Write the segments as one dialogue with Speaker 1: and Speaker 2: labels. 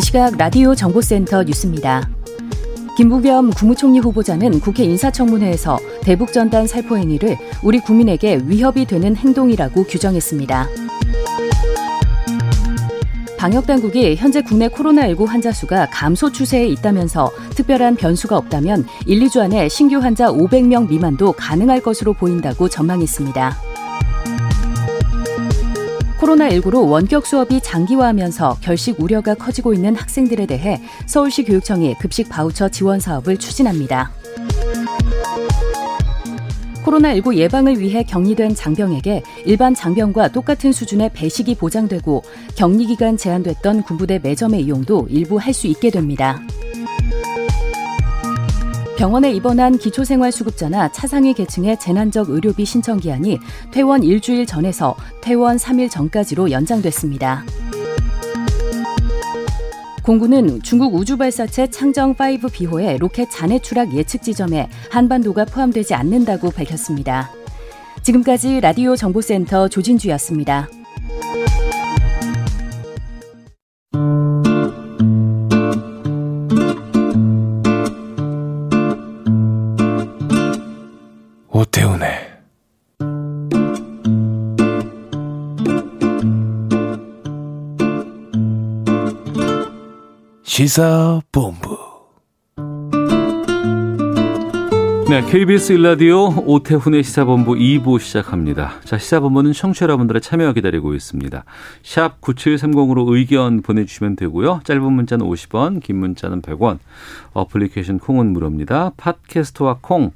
Speaker 1: 이 시각 라디오 정보센터 뉴스입니다. 김부겸 국무총리 후보자는 국회 인사청문회에서 대북전단 살포 행위를 우리 국민에게 위협이 되는 행동이라고 규정했습니다. 방역당국이 현재 국내 코로나19 환자 수가 감소 추세에 있다면서 특별한 변수가 없다면 1, 2주 안에 신규 환자 500명 미만도 가능할 것으로 보인다고 전망했습니다. 코로나19로 원격 수업이 장기화하면서 결식 우려가 커지고 있는 학생들에 대해 서울시 교육청이 급식 바우처 지원 사업을 추진합니다. 코로나19 예방을 위해 격리된 장병에게 일반 장병과 똑같은 수준의 배식이 보장되고 격리 기간 제한됐던 군부대 매점의 이용도 일부 할 수 있게 됩니다. 병원에 입원한 기초생활수급자나 차상위 계층의 재난적 의료비 신청 기한이 퇴원 일주일 전에서 퇴원 3일 전까지로 연장됐습니다. 공군은 중국 우주발사체 창정5 비호의 로켓 잔해 추락 예측 지점에 한반도가 포함되지 않는다고 밝혔습니다. 지금까지 라디오 정보센터 조진주였습니다.
Speaker 2: 시사본부
Speaker 3: 네, KBS 일라디오 오태훈의 시사본부 2부 시작합니다. 자, 시사본부는 청취자 여러분들의 참여 기다리고 있습니다. 샵 9730으로 의견 보내주시면 되고요. 짧은 문자는 50원, 긴 문자는 100원, 어플리케이션 콩은 무료입니다. 팟캐스트와 콩,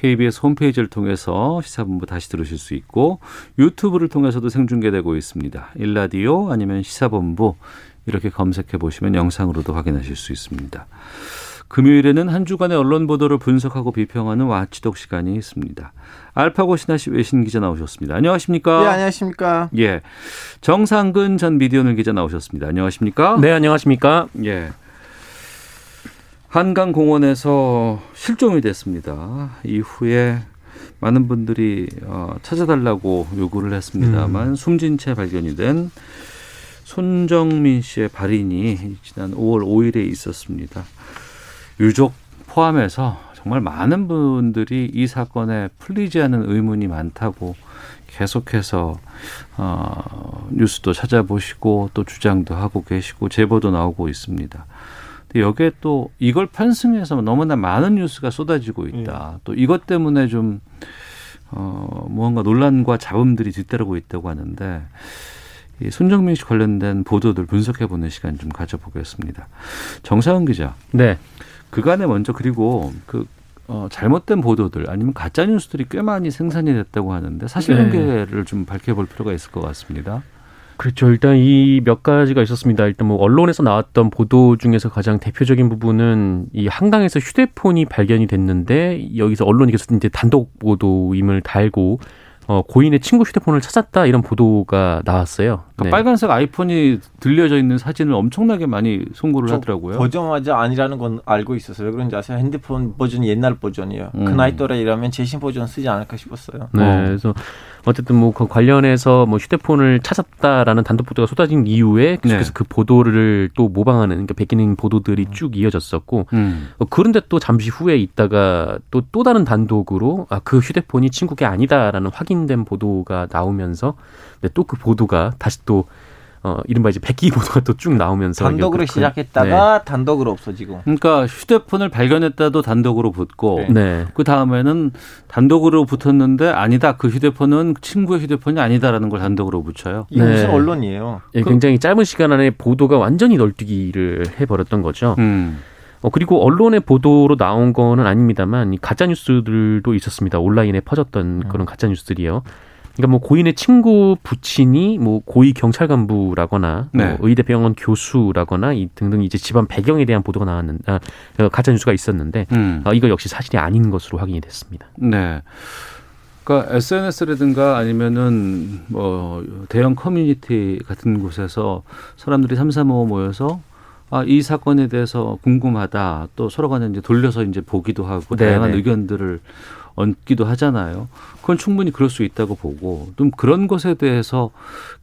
Speaker 3: KBS 홈페이지를 통해서 시사본부 다시 들으실 수 있고 유튜브를 통해서도 생중계되고 있습니다. 일라디오 아니면 시사본부 이렇게 검색해 보시면 영상으로도 확인하실 수 있습니다. 금요일에는 한 주간의 언론 보도를 분석하고 비평하는 와치독 시간이 있습니다. 알파고 신하시 외신 기자 나오셨습니다. 안녕하십니까?
Speaker 4: 네, 안녕하십니까?
Speaker 3: 예. 정상근 전 미디어널 기자 나오셨습니다. 안녕하십니까?
Speaker 5: 네, 안녕하십니까?
Speaker 3: 예. 한강 공원에서 실종이 됐습니다. 이후에 많은 분들이 어, 찾아달라고 요구를 했습니다만 음. 숨진 채 발견이 된 손정민 씨의 발인이 지난 5월 5일에 있었습니다. 유족 포함해서 정말 많은 분들이 이 사건에 풀리지 않은 의문이 많다고 계속해서 어, 뉴스도 찾아보시고 또 주장도 하고 계시고 제보도 나오고 있습니다. 근데 여기에 또 이걸 편승해서 너무나 많은 뉴스가 쏟아지고 있다. 음. 또 이것 때문에 좀 어, 무언가 논란과 잡음들이 뒤따르고 있다고 하는데 이 손정민 씨 관련된 보도들 분석해 보는 시간 좀 가져보겠습니다. 정상은 기자.
Speaker 5: 네.
Speaker 3: 그간에 먼저 그리고 그 어, 잘못된 보도들 아니면 가짜 뉴스들이 꽤 많이 생산이 됐다고 하는데 사실 관계를 네. 좀 밝혀볼 필요가 있을 것 같습니다.
Speaker 5: 그렇죠. 일단 이 몇 가지가 있었습니다. 일단 뭐 언론에서 나왔던 보도 중에서 가장 대표적인 부분은 이 한강에서 휴대폰이 발견이 됐는데 여기서 언론이 계속 이제 단독 보도임을 달고 어, 고인의 친구 휴대폰을 찾았다 이런 보도가 나왔어요.
Speaker 3: 그러니까 네. 빨간색 아이폰이 들려져 있는 사진을 엄청나게 많이 송고를 하더라고요.
Speaker 4: 보자마자 아니라는 건 알고 있었어요. 왜 그런지 아세요? 핸드폰 버전이 옛날 버전이에요. 음. 그 나이 또래이라면 최신 버전 쓰지 않을까 싶었어요.
Speaker 5: 네, 어. 그래서 어쨌든 뭐 그 관련해서 뭐 휴대폰을 찾았다라는 단독 보도가 쏟아진 이후에 네. 계속해서 네. 그 보도를 또 모방하는 그러니까 베끼는 보도들이 음. 쭉 이어졌었고 음. 어, 그런데 또 잠시 후에 있다가 또또 다른 단독으로 아 그 휴대폰이 친구 게 아니다라는 확인된 보도가 나오면서 네, 또그 보도가 다시 또 어, 이른바 이제 백기 보도가 또 쭉 나오면서
Speaker 4: 단독으로 그, 시작했다가 네. 단독으로 없어지고.
Speaker 3: 그러니까 휴대폰을 발견했다도 단독으로 붙고, 네. 네. 그 다음에는 단독으로 붙었는데 아니다 그 휴대폰은 친구의 휴대폰이 아니다라는 걸 단독으로 붙여요.
Speaker 4: 이게 네. 무슨 언론이에요?
Speaker 5: 네, 굉장히 짧은 시간 안에 보도가 완전히 널뛰기를 해버렸던 거죠. 음. 어, 그리고 언론의 보도로 나온 거는 아닙니다만 가짜 뉴스들도 있었습니다. 온라인에 퍼졌던 음. 그런 가짜 뉴스들이요. 그러니까 뭐 고인의 친구 부친이 뭐 고위 경찰 간부라거나 네. 뭐 의대 병원 교수라거나 이 등등 이제 집안 배경에 대한 보도가 나왔는 아, 어, 가짜 뉴스가 있었는데 음. 어, 이거 역시 사실이 아닌 것으로 확인이 됐습니다.
Speaker 3: 네. 그러니까 SNS라든가 아니면은 뭐 대형 커뮤니티 같은 곳에서 사람들이 삼삼오오 모여서 아, 이 사건에 대해서 궁금하다. 또 서로 간에 이제 돌려서 이제 보기도 하고 네네. 다양한 의견들을 얹기도 하잖아요. 그건 충분히 그럴 수 있다고 보고 좀 그런 것에 대해서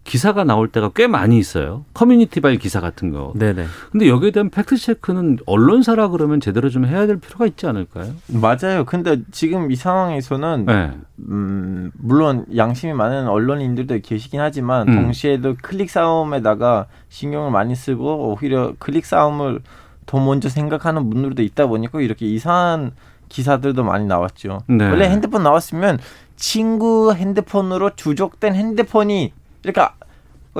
Speaker 3: 기사가 나올 때가 꽤 많이 있어요. 커뮤니티 발 기사 같은 거. 네네. 근데 여기에 대한 팩트 체크는 언론사라 그러면 제대로 좀 해야 될 필요가 있지 않을까요?
Speaker 4: 맞아요. 근데 지금 이 상황에서는 네. 음, 물론 양심이 많은 언론인들도 계시긴 하지만 음. 동시에도 클릭 싸움에다가 신경을 많이 쓰고 오히려 클릭 싸움을 더 먼저 생각하는 분들도 있다 보니까 이렇게 이상한 기사들도 많이 나왔죠. 네. 원래 핸드폰 나왔으면 친구 핸드폰으로 주족된 핸드폰이 그러니까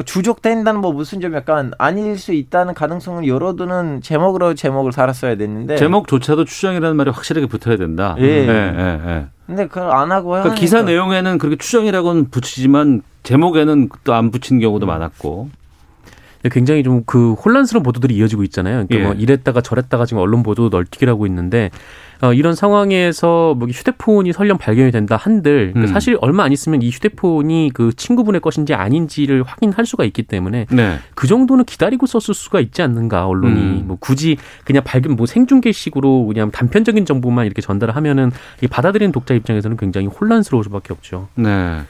Speaker 4: 주족된다는 뭐 무슨 좀 약간 아닐 수 있다는 가능성을 열어두는 제목으로 제목을 달았어야 됐는데
Speaker 3: 제목조차도 추정이라는 말이 확실하게 붙어야 된다.
Speaker 4: 예. 예, 예, 예. 근데 그걸 안 하고
Speaker 3: 그러니까 기사 내용에는 그렇게 추정이라고는 붙이지만 제목에는 또 안 붙인 경우도 음. 많았고.
Speaker 5: 굉장히 좀 그 혼란스러운 보도들이 이어지고 있잖아요. 그러니까 예. 뭐 이랬다가 저랬다가 지금 언론 보도 널뛰기를 하고 있는데 어, 이런 상황에서 뭐 휴대폰이 설령 발견이 된다 한들 그 음. 사실 얼마 안 있으면 이 휴대폰이 그 친구분의 것인지 아닌지를 확인할 수가 있기 때문에 네. 그 정도는 기다리고 썼을 수가 있지 않는가 언론이 음. 뭐 굳이 그냥 발견 뭐 생중계식으로 그냥 단편적인 정보만 이렇게 전달을 하면은 이 받아들이는 독자 입장에서는 굉장히 혼란스러울 수밖에 없죠.
Speaker 3: 네.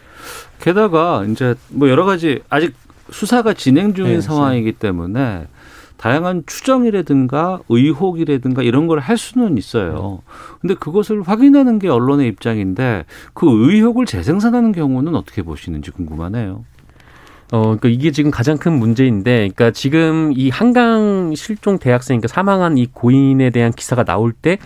Speaker 3: 게다가 이제 뭐 여러 가지 아직 수사가 진행 중인 네, 상황이기 때문에 다양한 추정이라든가 의혹이라든가 이런 걸 할 수는 있어요. 근데 그것을 확인하는 게 언론의 입장인데 그 의혹을 재생산하는 경우는 어떻게 보시는지 궁금하네요.
Speaker 5: 어, 그러니까 이게 지금 가장 큰 문제인데, 그러니까 지금 이 한강 실종 대학생, 그러니까 사망한 이 고인에 대한 기사가 나올 때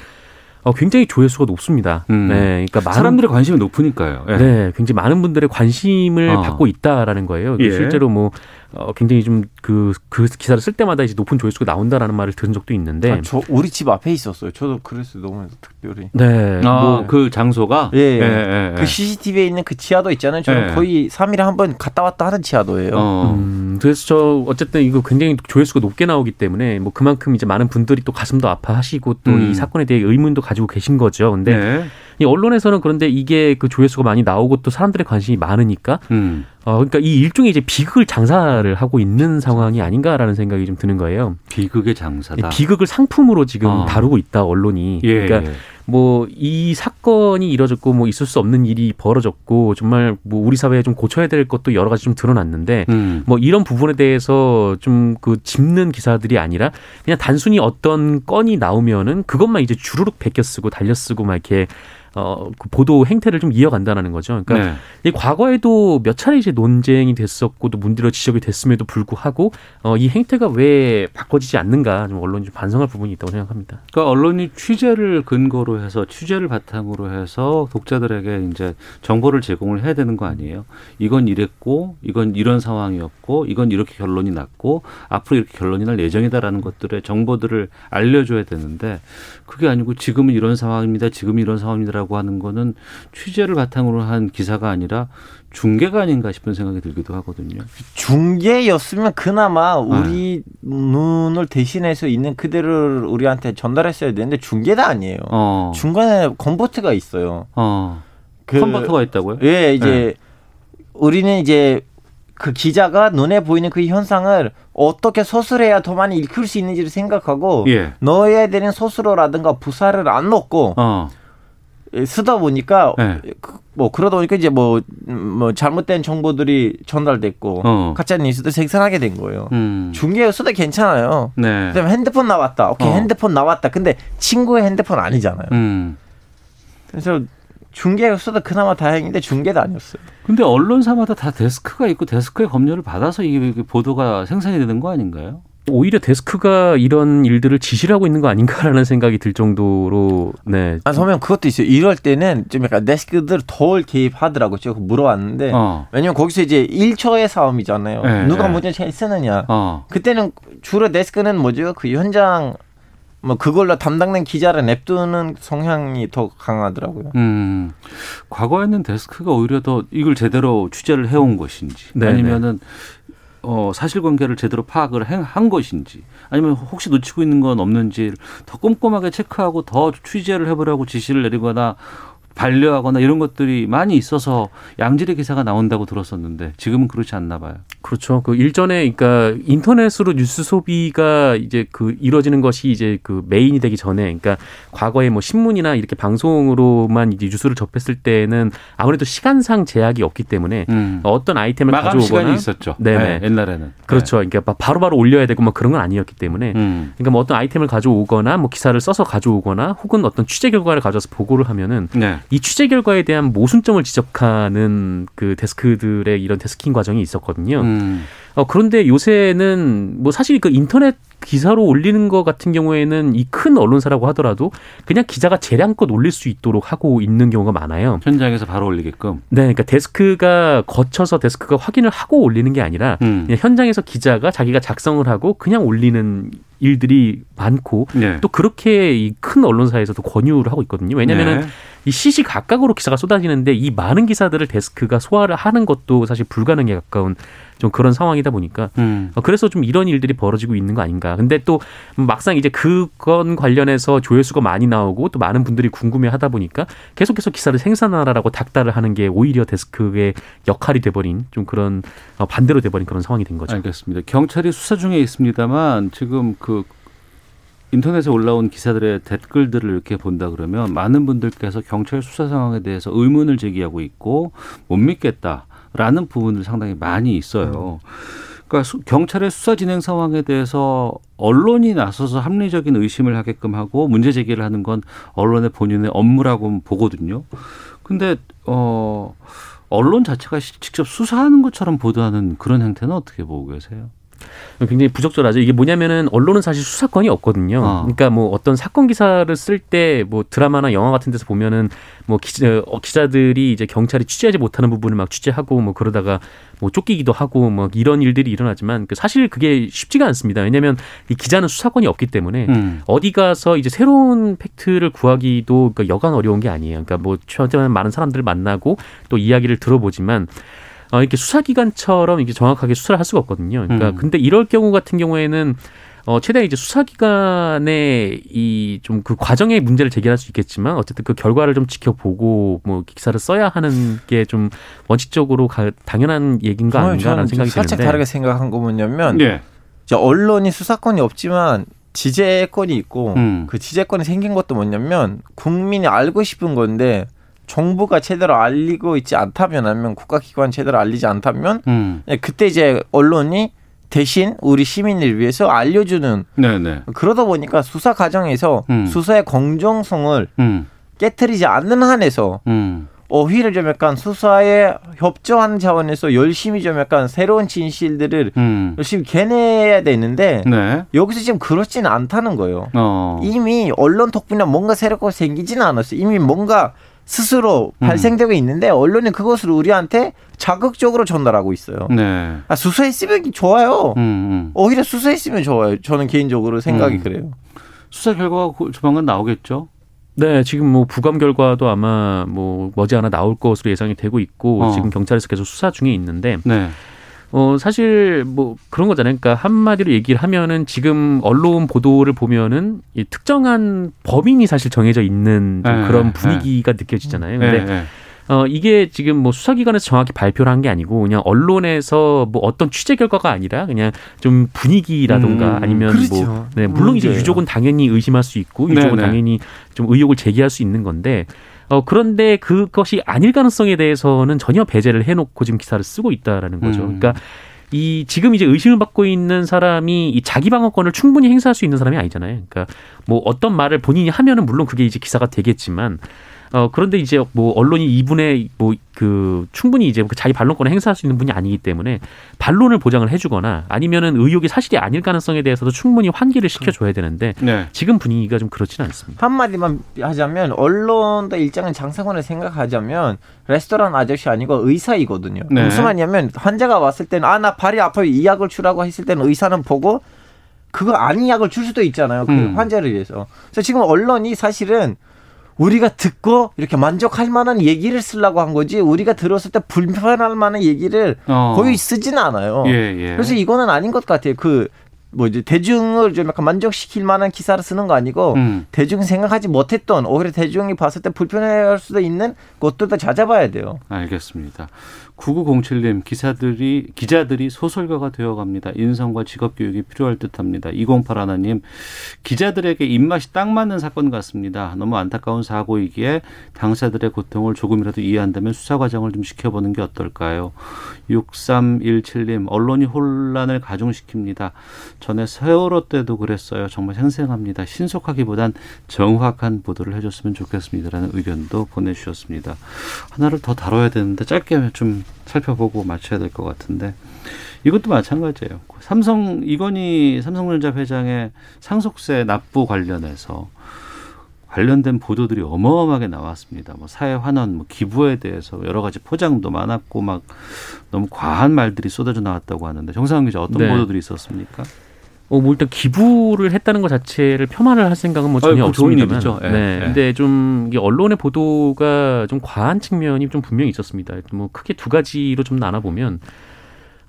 Speaker 5: 어, 굉장히 조회수가 높습니다.
Speaker 3: 음. 네, 그러니까 많은 사람들의 관심이 높으니까요.
Speaker 5: 네. 네, 굉장히 많은 분들의 관심을 어. 받고 있다라는 거예요. 예. 실제로 뭐 어, 굉장히 좀 그, 그 기사를 쓸 때마다 이제 높은 조회수가 나온다라는 말을 들은 적도 있는데. 아,
Speaker 4: 저, 우리 집 앞에 있었어요. 저도 그래서 너무 특별히.
Speaker 3: 네. 아, 뭐그 장소가?
Speaker 4: 예. 예, 예, 예. 그 CCTV에 있는 그 지하도 있잖아요. 저는 예. 거의 3일에 한 번 갔다 왔다 하는 지하도예요. 어.
Speaker 5: 음, 그래서 저 어쨌든 이거 굉장히 조회수가 높게 나오기 때문에 뭐 그만큼 이제 많은 분들이 또 가슴도 아파하시고 또이 음. 사건에 대해 의문도 가지고 계신 거죠. 근데 네. 이 언론에서는 그런데 이게 그 조회수가 많이 나오고 또 사람들의 관심이 많으니까 음. 어 그러니까 이 일종의 이제 비극을 장사를 하고 있는 상황이 아닌가라는 생각이 좀 드는 거예요.
Speaker 3: 비극의 장사다.
Speaker 5: 비극을 상품으로 지금 어. 다루고 있다 언론이. 예, 그러니까 예. 뭐이 사건이 이뤄졌고 뭐 있을 수 없는 일이 벌어졌고 정말 뭐 우리 사회에 좀 고쳐야 될 것도 여러 가지 좀 드러났는데 음. 뭐 이런 부분에 대해서 좀 그 짚는 기사들이 아니라 그냥 단순히 어떤 건이 나오면은 그것만 이제 주르륵 베껴 쓰고 달려 쓰고 막 이렇게 어, 그 보도 행태를 좀 이어간다는 거죠. 그러니까 네. 이 과거에도 몇 차례 이제 논쟁이 됐었고 또 문제로 지적이 됐음에도 불구하고 어, 이 행태가 왜 바꿔지지 않는가 좀 언론이 좀 반성할 부분이 있다고 생각합니다.
Speaker 3: 그러니까 언론이 취재를 근거로 해서 취재를 바탕으로 해서 독자들에게 이제 정보를 제공을 해야 되는 거 아니에요. 이건 이랬고 이건 이런 상황이었고 이건 이렇게 결론이 났고 앞으로 이렇게 결론이 날 예정이다라는 것들의 정보들을 알려줘야 되는데 그게 아니고 지금은 이런 상황입니다. 지금 이런 상황이라고 하는 거는 취재를 바탕으로 한 기사가 아니라 중계가 아닌가 싶은 생각이 들기도 하거든요.
Speaker 4: 중계였으면 그나마 우리 네. 눈을 대신해서 있는 그대로를 우리한테 전달했어야 되는데 중계가 아니에요. 어. 중간에 컨버트가 있어요. 어.
Speaker 3: 그, 컨버터가 있다고요?
Speaker 4: 예, 이제 네. 우리는 이제 그 기자가 눈에 보이는 그 현상을 어떻게 서술해야 더 많이 읽힐 수 있는지를 생각하고 예. 넣어야 되는 서술어라든가 부사를 안 넣고 어. 예, 쓰다 보니까 네. 뭐 그러다 보니까 이제 뭐뭐 뭐 잘못된 정보들이 전달됐고 어. 가짜 뉴스도 생산하게 된 거예요. 음. 중계에 쓰다 괜찮아요. 네. 그다음에 핸드폰 나왔다. 오케이 어. 핸드폰 나왔다. 근데 친구의 핸드폰 아니잖아요. 음. 그래서 중계였어도 그나마 다행인데 중계도 아니었어요.
Speaker 3: 근데 언론사마다 다 데스크가 있고 데스크의 검열을 받아서 이게 보도가 생산이 되는 거 아닌가요?
Speaker 5: 오히려 데스크가 이런 일들을 지시를 하고 있는 거 아닌가라는 생각이 들 정도로 네.
Speaker 4: 아, 선배님 그것도 있어요. 이럴 때는 좀 약간 데스크들 덜 개입하더라고요. 제가 물어봤는데 어. 왜냐면 거기서 이제 1초의 싸움이잖아요. 네, 누가 네. 먼저 제일 쓰느냐. 어. 그때는 주로 데스크는 뭐죠? 그 현장 뭐 그걸로 담당된 기자를 냅두는 성향이 더 강하더라고요. 음,
Speaker 3: 과거에는 데스크가 오히려 더 이걸 제대로 취재를 해온 것인지 네네. 아니면은 어, 사실관계를 제대로 파악을 한 것인지 아니면 혹시 놓치고 있는 건 없는지 더 꼼꼼하게 체크하고 더 취재를 해보라고 지시를 내리거나 반려하거나 이런 것들이 많이 있어서 양질의 기사가 나온다고 들었었는데 지금은 그렇지 않나 봐요.
Speaker 5: 그렇죠. 그 일전에 그러니까 인터넷으로 뉴스 소비가 이제 그 이루어지는 것이 이제 그 메인이 되기 전에 그러니까 과거에 뭐 신문이나 이렇게 방송으로만 이제 뉴스를 접했을 때는 아무래도 시간상 제약이 없기 때문에 음. 어떤 아이템을 가져오거나
Speaker 3: 시간이 있었죠. 네네. 네, 옛날에는
Speaker 5: 그렇죠. 네. 그러니까 바로바로 바로 올려야 되고 막 그런 건 아니었기 때문에 음. 그러니까 뭐 어떤 아이템을 가져오거나 뭐 기사를 써서 가져오거나 혹은 어떤 취재 결과를 가져와서 보고를 하면은 네. 이 취재 결과에 대한 모순점을 지적하는 그 데스크들의 이런 데스킹 과정이 있었거든요. 음. 어, 그런데 요새는 뭐 사실 그 인터넷 기사로 올리는 것 같은 경우에는 이 큰 언론사라고 하더라도 그냥 기자가 재량껏 올릴 수 있도록 하고 있는 경우가 많아요.
Speaker 3: 현장에서 바로 올리게끔.
Speaker 5: 네, 그러니까 데스크가 거쳐서 데스크가 확인을 하고 올리는 게 아니라 음. 그냥 현장에서 기자가 자기가 작성을 하고 그냥 올리는 일들이 많고 네. 또 그렇게 이 큰 언론사에서도 권유를 하고 있거든요. 왜냐하면 네. 이 시시각각으로 기사가 쏟아지는데 이 많은 기사들을 데스크가 소화를 하는 것도 사실 불가능에 가까운 좀 그런 상황이다 보니까 음. 어, 그래서 좀 이런 일들이 벌어지고 있는 거 아닌가. 근데 또 막상 이제 그건 관련해서 조회수가 많이 나오고 또 많은 분들이 궁금해하다 보니까 계속해서 기사를 생산하라고 닥달을 하는 게 오히려 데스크의 역할이 돼버린 좀 그런 어, 반대로 돼버린 그런 상황이 된 거죠.
Speaker 3: 알겠습니다. 경찰이 수사 중에 있습니다만 지금 그 인터넷에 올라온 기사들의 댓글들을 이렇게 본다 그러면 많은 분들께서 경찰 수사 상황에 대해서 의문을 제기하고 있고 못 믿겠다 라는 부분들 상당히 많이 있어요. 그러니까 경찰의 수사 진행 상황에 대해서 언론이 나서서 합리적인 의심을 하게끔 하고 문제 제기를 하는 건 언론의 본인의 업무라고 보거든요. 근데 어 언론 자체가 직접 수사하는 것처럼 보도하는 그런 행태는 어떻게 보고 계세요?
Speaker 5: 굉장히 부적절하죠. 이게 뭐냐면은 언론은 사실 수사권이 없거든요. 어. 그러니까 뭐 어떤 사건 기사를 쓸 때 뭐 드라마나 영화 같은 데서 보면은 뭐 기자, 어, 기자들이 이제 경찰이 취재하지 못하는 부분을 막 취재하고 뭐 그러다가 뭐 쫓기기도 하고 뭐 이런 일들이 일어나지만 그 사실 그게 쉽지가 않습니다. 왜냐하면 이 기자는 수사권이 없기 때문에 음. 어디 가서 이제 새로운 팩트를 구하기도 그러니까 여간 어려운 게 아니에요. 그러니까 뭐 최대한 많은 사람들을 만나고 또 이야기를 들어보지만 어, 이렇게 수사기관처럼 이게 정확하게 수사를 할 수가 없거든요. 그러니까 음. 근데 이럴 경우 같은 경우에는 어, 최대 이제 수사기관의 이 좀 그 과정의 문제를 제기할 수 있겠지만 어쨌든 그 결과를 좀 지켜보고 뭐 기사를 써야 하는 게 좀 원칙적으로 가, 당연한 얘기인가 아닌가라는 생각이
Speaker 4: 살짝
Speaker 5: 드는데.
Speaker 4: 다르게 생각한 거 뭐냐면 네. 언론이 수사권이 없지만 지재권이 있고 음. 그 지재권이 생긴 것도 뭐냐면 국민이 알고 싶은 건데 정부가 제대로 알리고 있지 않다면 아니면 국가기관 제대로 알리지 않다면 음. 예, 그때 이제 언론이 대신 우리 시민을 위해서 알려주는 네네. 그러다 보니까 수사 과정에서 음. 수사의 공정성을 음. 깨뜨리지 않는 한에서 음. 오히려 좀 약간 수사에 협조하는 차원에서 열심히 좀 약간 새로운 진실들을 음. 열심히 개내야 되는데 네. 여기서 지금 그렇지는 않다는 거예요. 어. 이미 언론 덕분에 뭔가 새롭게 생기지는 않았어요. 이미 뭔가 스스로 음. 발생되고 있는데 언론이 그것을 우리한테 자극적으로 전달하고 있어요. 네. 아, 수사했으면 좋아요. 음, 음. 오히려 수사했으면 좋아요. 저는 개인적으로 생각이 음. 그래요.
Speaker 3: 수사 결과가 조만간 나오겠죠?
Speaker 5: 네, 지금 뭐 부검 결과도 아마 뭐 머지않아 나올 것으로 예상이 되고 있고 어. 지금 경찰에서 계속 수사 중에 있는데 네. 어, 사실 뭐 그런 거잖아요. 그러니까 한마디로 얘기를 하면은 지금 언론 보도를 보면은 이 특정한 범인이 사실 정해져 있는 네, 그런 네. 분위기가 네. 느껴지잖아요. 근데 네, 어, 이게 지금 뭐 수사기관에서 정확히 발표를 한 게 아니고 그냥 언론에서 뭐 어떤 취재 결과가 아니라 그냥 좀 분위기라든가 음, 아니면 뭐 그렇죠. 뭐, 네, 물론 문제예요. 이제 유족은 당연히 의심할 수 있고 유족은 네네. 당연히 좀 의혹을 제기할 수 있는 건데 어, 그런데 그것이 아닐 가능성에 대해서는 전혀 배제를 해놓고 지금 기사를 쓰고 있다라는 거죠. 음. 그러니까 이 지금 이제 의심을 받고 있는 사람이 이 자기 방어권을 충분히 행사할 수 있는 사람이 아니잖아요. 그러니까 뭐 어떤 말을 본인이 하면은 물론 그게 이제 기사가 되겠지만 어 그런데 이제 뭐 언론이 이분의 뭐 그 충분히 이제 그 자기 반론권을 행사할 수 있는 분이 아니기 때문에 반론을 보장을 해주거나 아니면은 의혹이 사실이 아닐 가능성에 대해서도 충분히 환기를 시켜줘야 되는데 네. 지금 분위기가 좀 그렇지는 않습니다.
Speaker 4: 한 마디만 하자면 언론도 일정한 장사권을 생각하자면 레스토랑 아저씨 아니고 의사이거든요. 네. 무슨 말이냐면 환자가 왔을 때는 아 나 발이 아파요 이 약을 주라고 했을 때는 의사는 보고 그거 아닌 약을 줄 수도 있잖아요. 그 음. 환자를 위해서. 그래서 지금 언론이 사실은 우리가 듣고 이렇게 만족할 만한 얘기를 쓰려고 한 거지 우리가 들었을 때 불편할 만한 얘기를 어. 거의 쓰지는 않아요. 예, 예. 그래서 이거는 아닌 것 같아요. 그 뭐지 대중을 좀 약간 만족시킬 만한 기사를 쓰는 거 아니고 음. 대중 생각하지 못했던 오히려 대중이 봤을 때 불편해할 수도 있는 것들도 찾아봐야 돼요.
Speaker 3: 알겠습니다. 9907님 기사들이 기자들이 소설가가 되어갑니다. 인성과 직업 교육이 필요할 듯합니다. 208 하나님 기자들에게 입맛이 딱 맞는 사건 같습니다. 너무 안타까운 사고이기에 당사들의 고통을 조금이라도 이해한다면 수사 과정을 좀 시켜보는 게 어떨까요? 6317님 언론이 혼란을 가중시킵니다. 전에 세월호 때도 그랬어요. 정말 생생합니다. 신속하기보단 정확한 보도를 해줬으면 좋겠습니다라는 의견도 보내주셨습니다. 하나를 더 다뤄야 되는데 짧게 좀 살펴보고 맞춰야 될 것 같은데 이것도 마찬가지예요. 삼성 이건희 삼성전자 회장의 상속세 납부 관련해서 관련된 보도들이 어마어마하게 나왔습니다. 뭐 사회 환원, 뭐 기부에 대해서 여러 가지 포장도 많았고 막 너무 과한 말들이 쏟아져 나왔다고 하는데 정상훈 기자 어떤 네. 보도들이 있었습니까?
Speaker 5: 어, 뭐 일단 기부를 했다는 것 자체를 폄하를 할 생각은 뭐 전혀 없습니다만. 네. 네. 근데 좀 이게 언론의 보도가 좀 과한 측면이 좀 분명히 있었습니다. 뭐 크게 두 가지로 좀 나눠 보면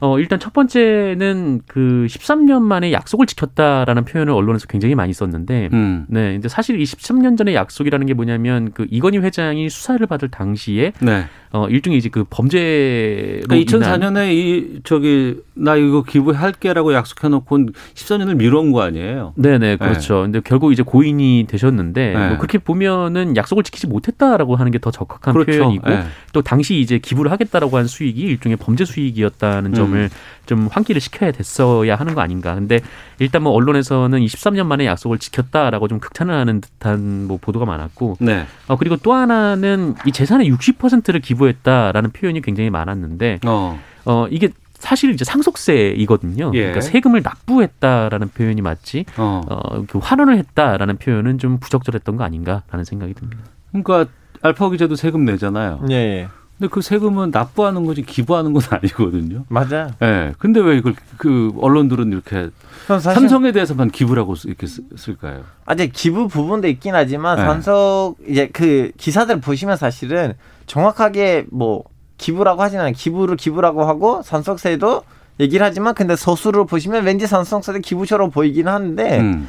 Speaker 5: 어, 일단 첫 번째는 그 13년 만에 약속을 지켰다라는 표현을 언론에서 굉장히 많이 썼는데, 음. 네. 근데 사실 이 13년 전의 약속이라는 게 뭐냐면 그 이건희 회장이 수사를 받을 당시에 네. 어, 일종의 이제 그 범죄로
Speaker 3: 그러니까 2004년에 이 저기 나 이거 기부할게라고 약속해놓고 14년을 미룬 거 아니에요?
Speaker 5: 네네 그렇죠. 네. 근데 결국 이제 고인이 되셨는데 네. 뭐 그렇게 보면은 약속을 지키지 못했다라고 하는 게 더 적합한 그렇죠. 표현이고 네. 또 당시 이제 기부를 하겠다라고 한 수익이 일종의 범죄 수익이었다는 점을 음. 좀 환기를 시켜야 됐어야 하는 거 아닌가. 근데 일단 뭐 언론에서는 23년 만에 약속을 지켰다라고 좀 극찬을 하는 듯한 뭐 보도가 많았고, 네. 어, 그리고 또 하나는 이 재산의 60%를 기부했다라는 표현이 굉장히 많았는데, 어, 어 이게 사실 이제 상속세이거든요. 예. 그러니까 세금을 납부했다라는 표현이 맞지, 어, 어 그 환원을 했다라는 표현은 좀 부적절했던 거 아닌가라는 생각이 듭니다.
Speaker 3: 그러니까 알파 기자도 세금 내잖아요. 예. 예. 근데 그 세금은 납부하는 거지 기부하는 건 아니거든요.
Speaker 4: 맞아.
Speaker 3: 예. 네. 근데 왜 이걸 그 언론들은 이렇게 삼성에 대해서만 기부라고 이렇게 쓸까요?
Speaker 4: 아직 기부 부분도 있긴 하지만 네. 삼성 이제 그 기사들 보시면 사실은 정확하게 뭐 기부라고 하진 않아요. 기부를 기부라고 하고 산속세도 얘기를 하지만 근데 서술을 보시면 왠지 산속세도 기부처럼 보이긴 하는데 음.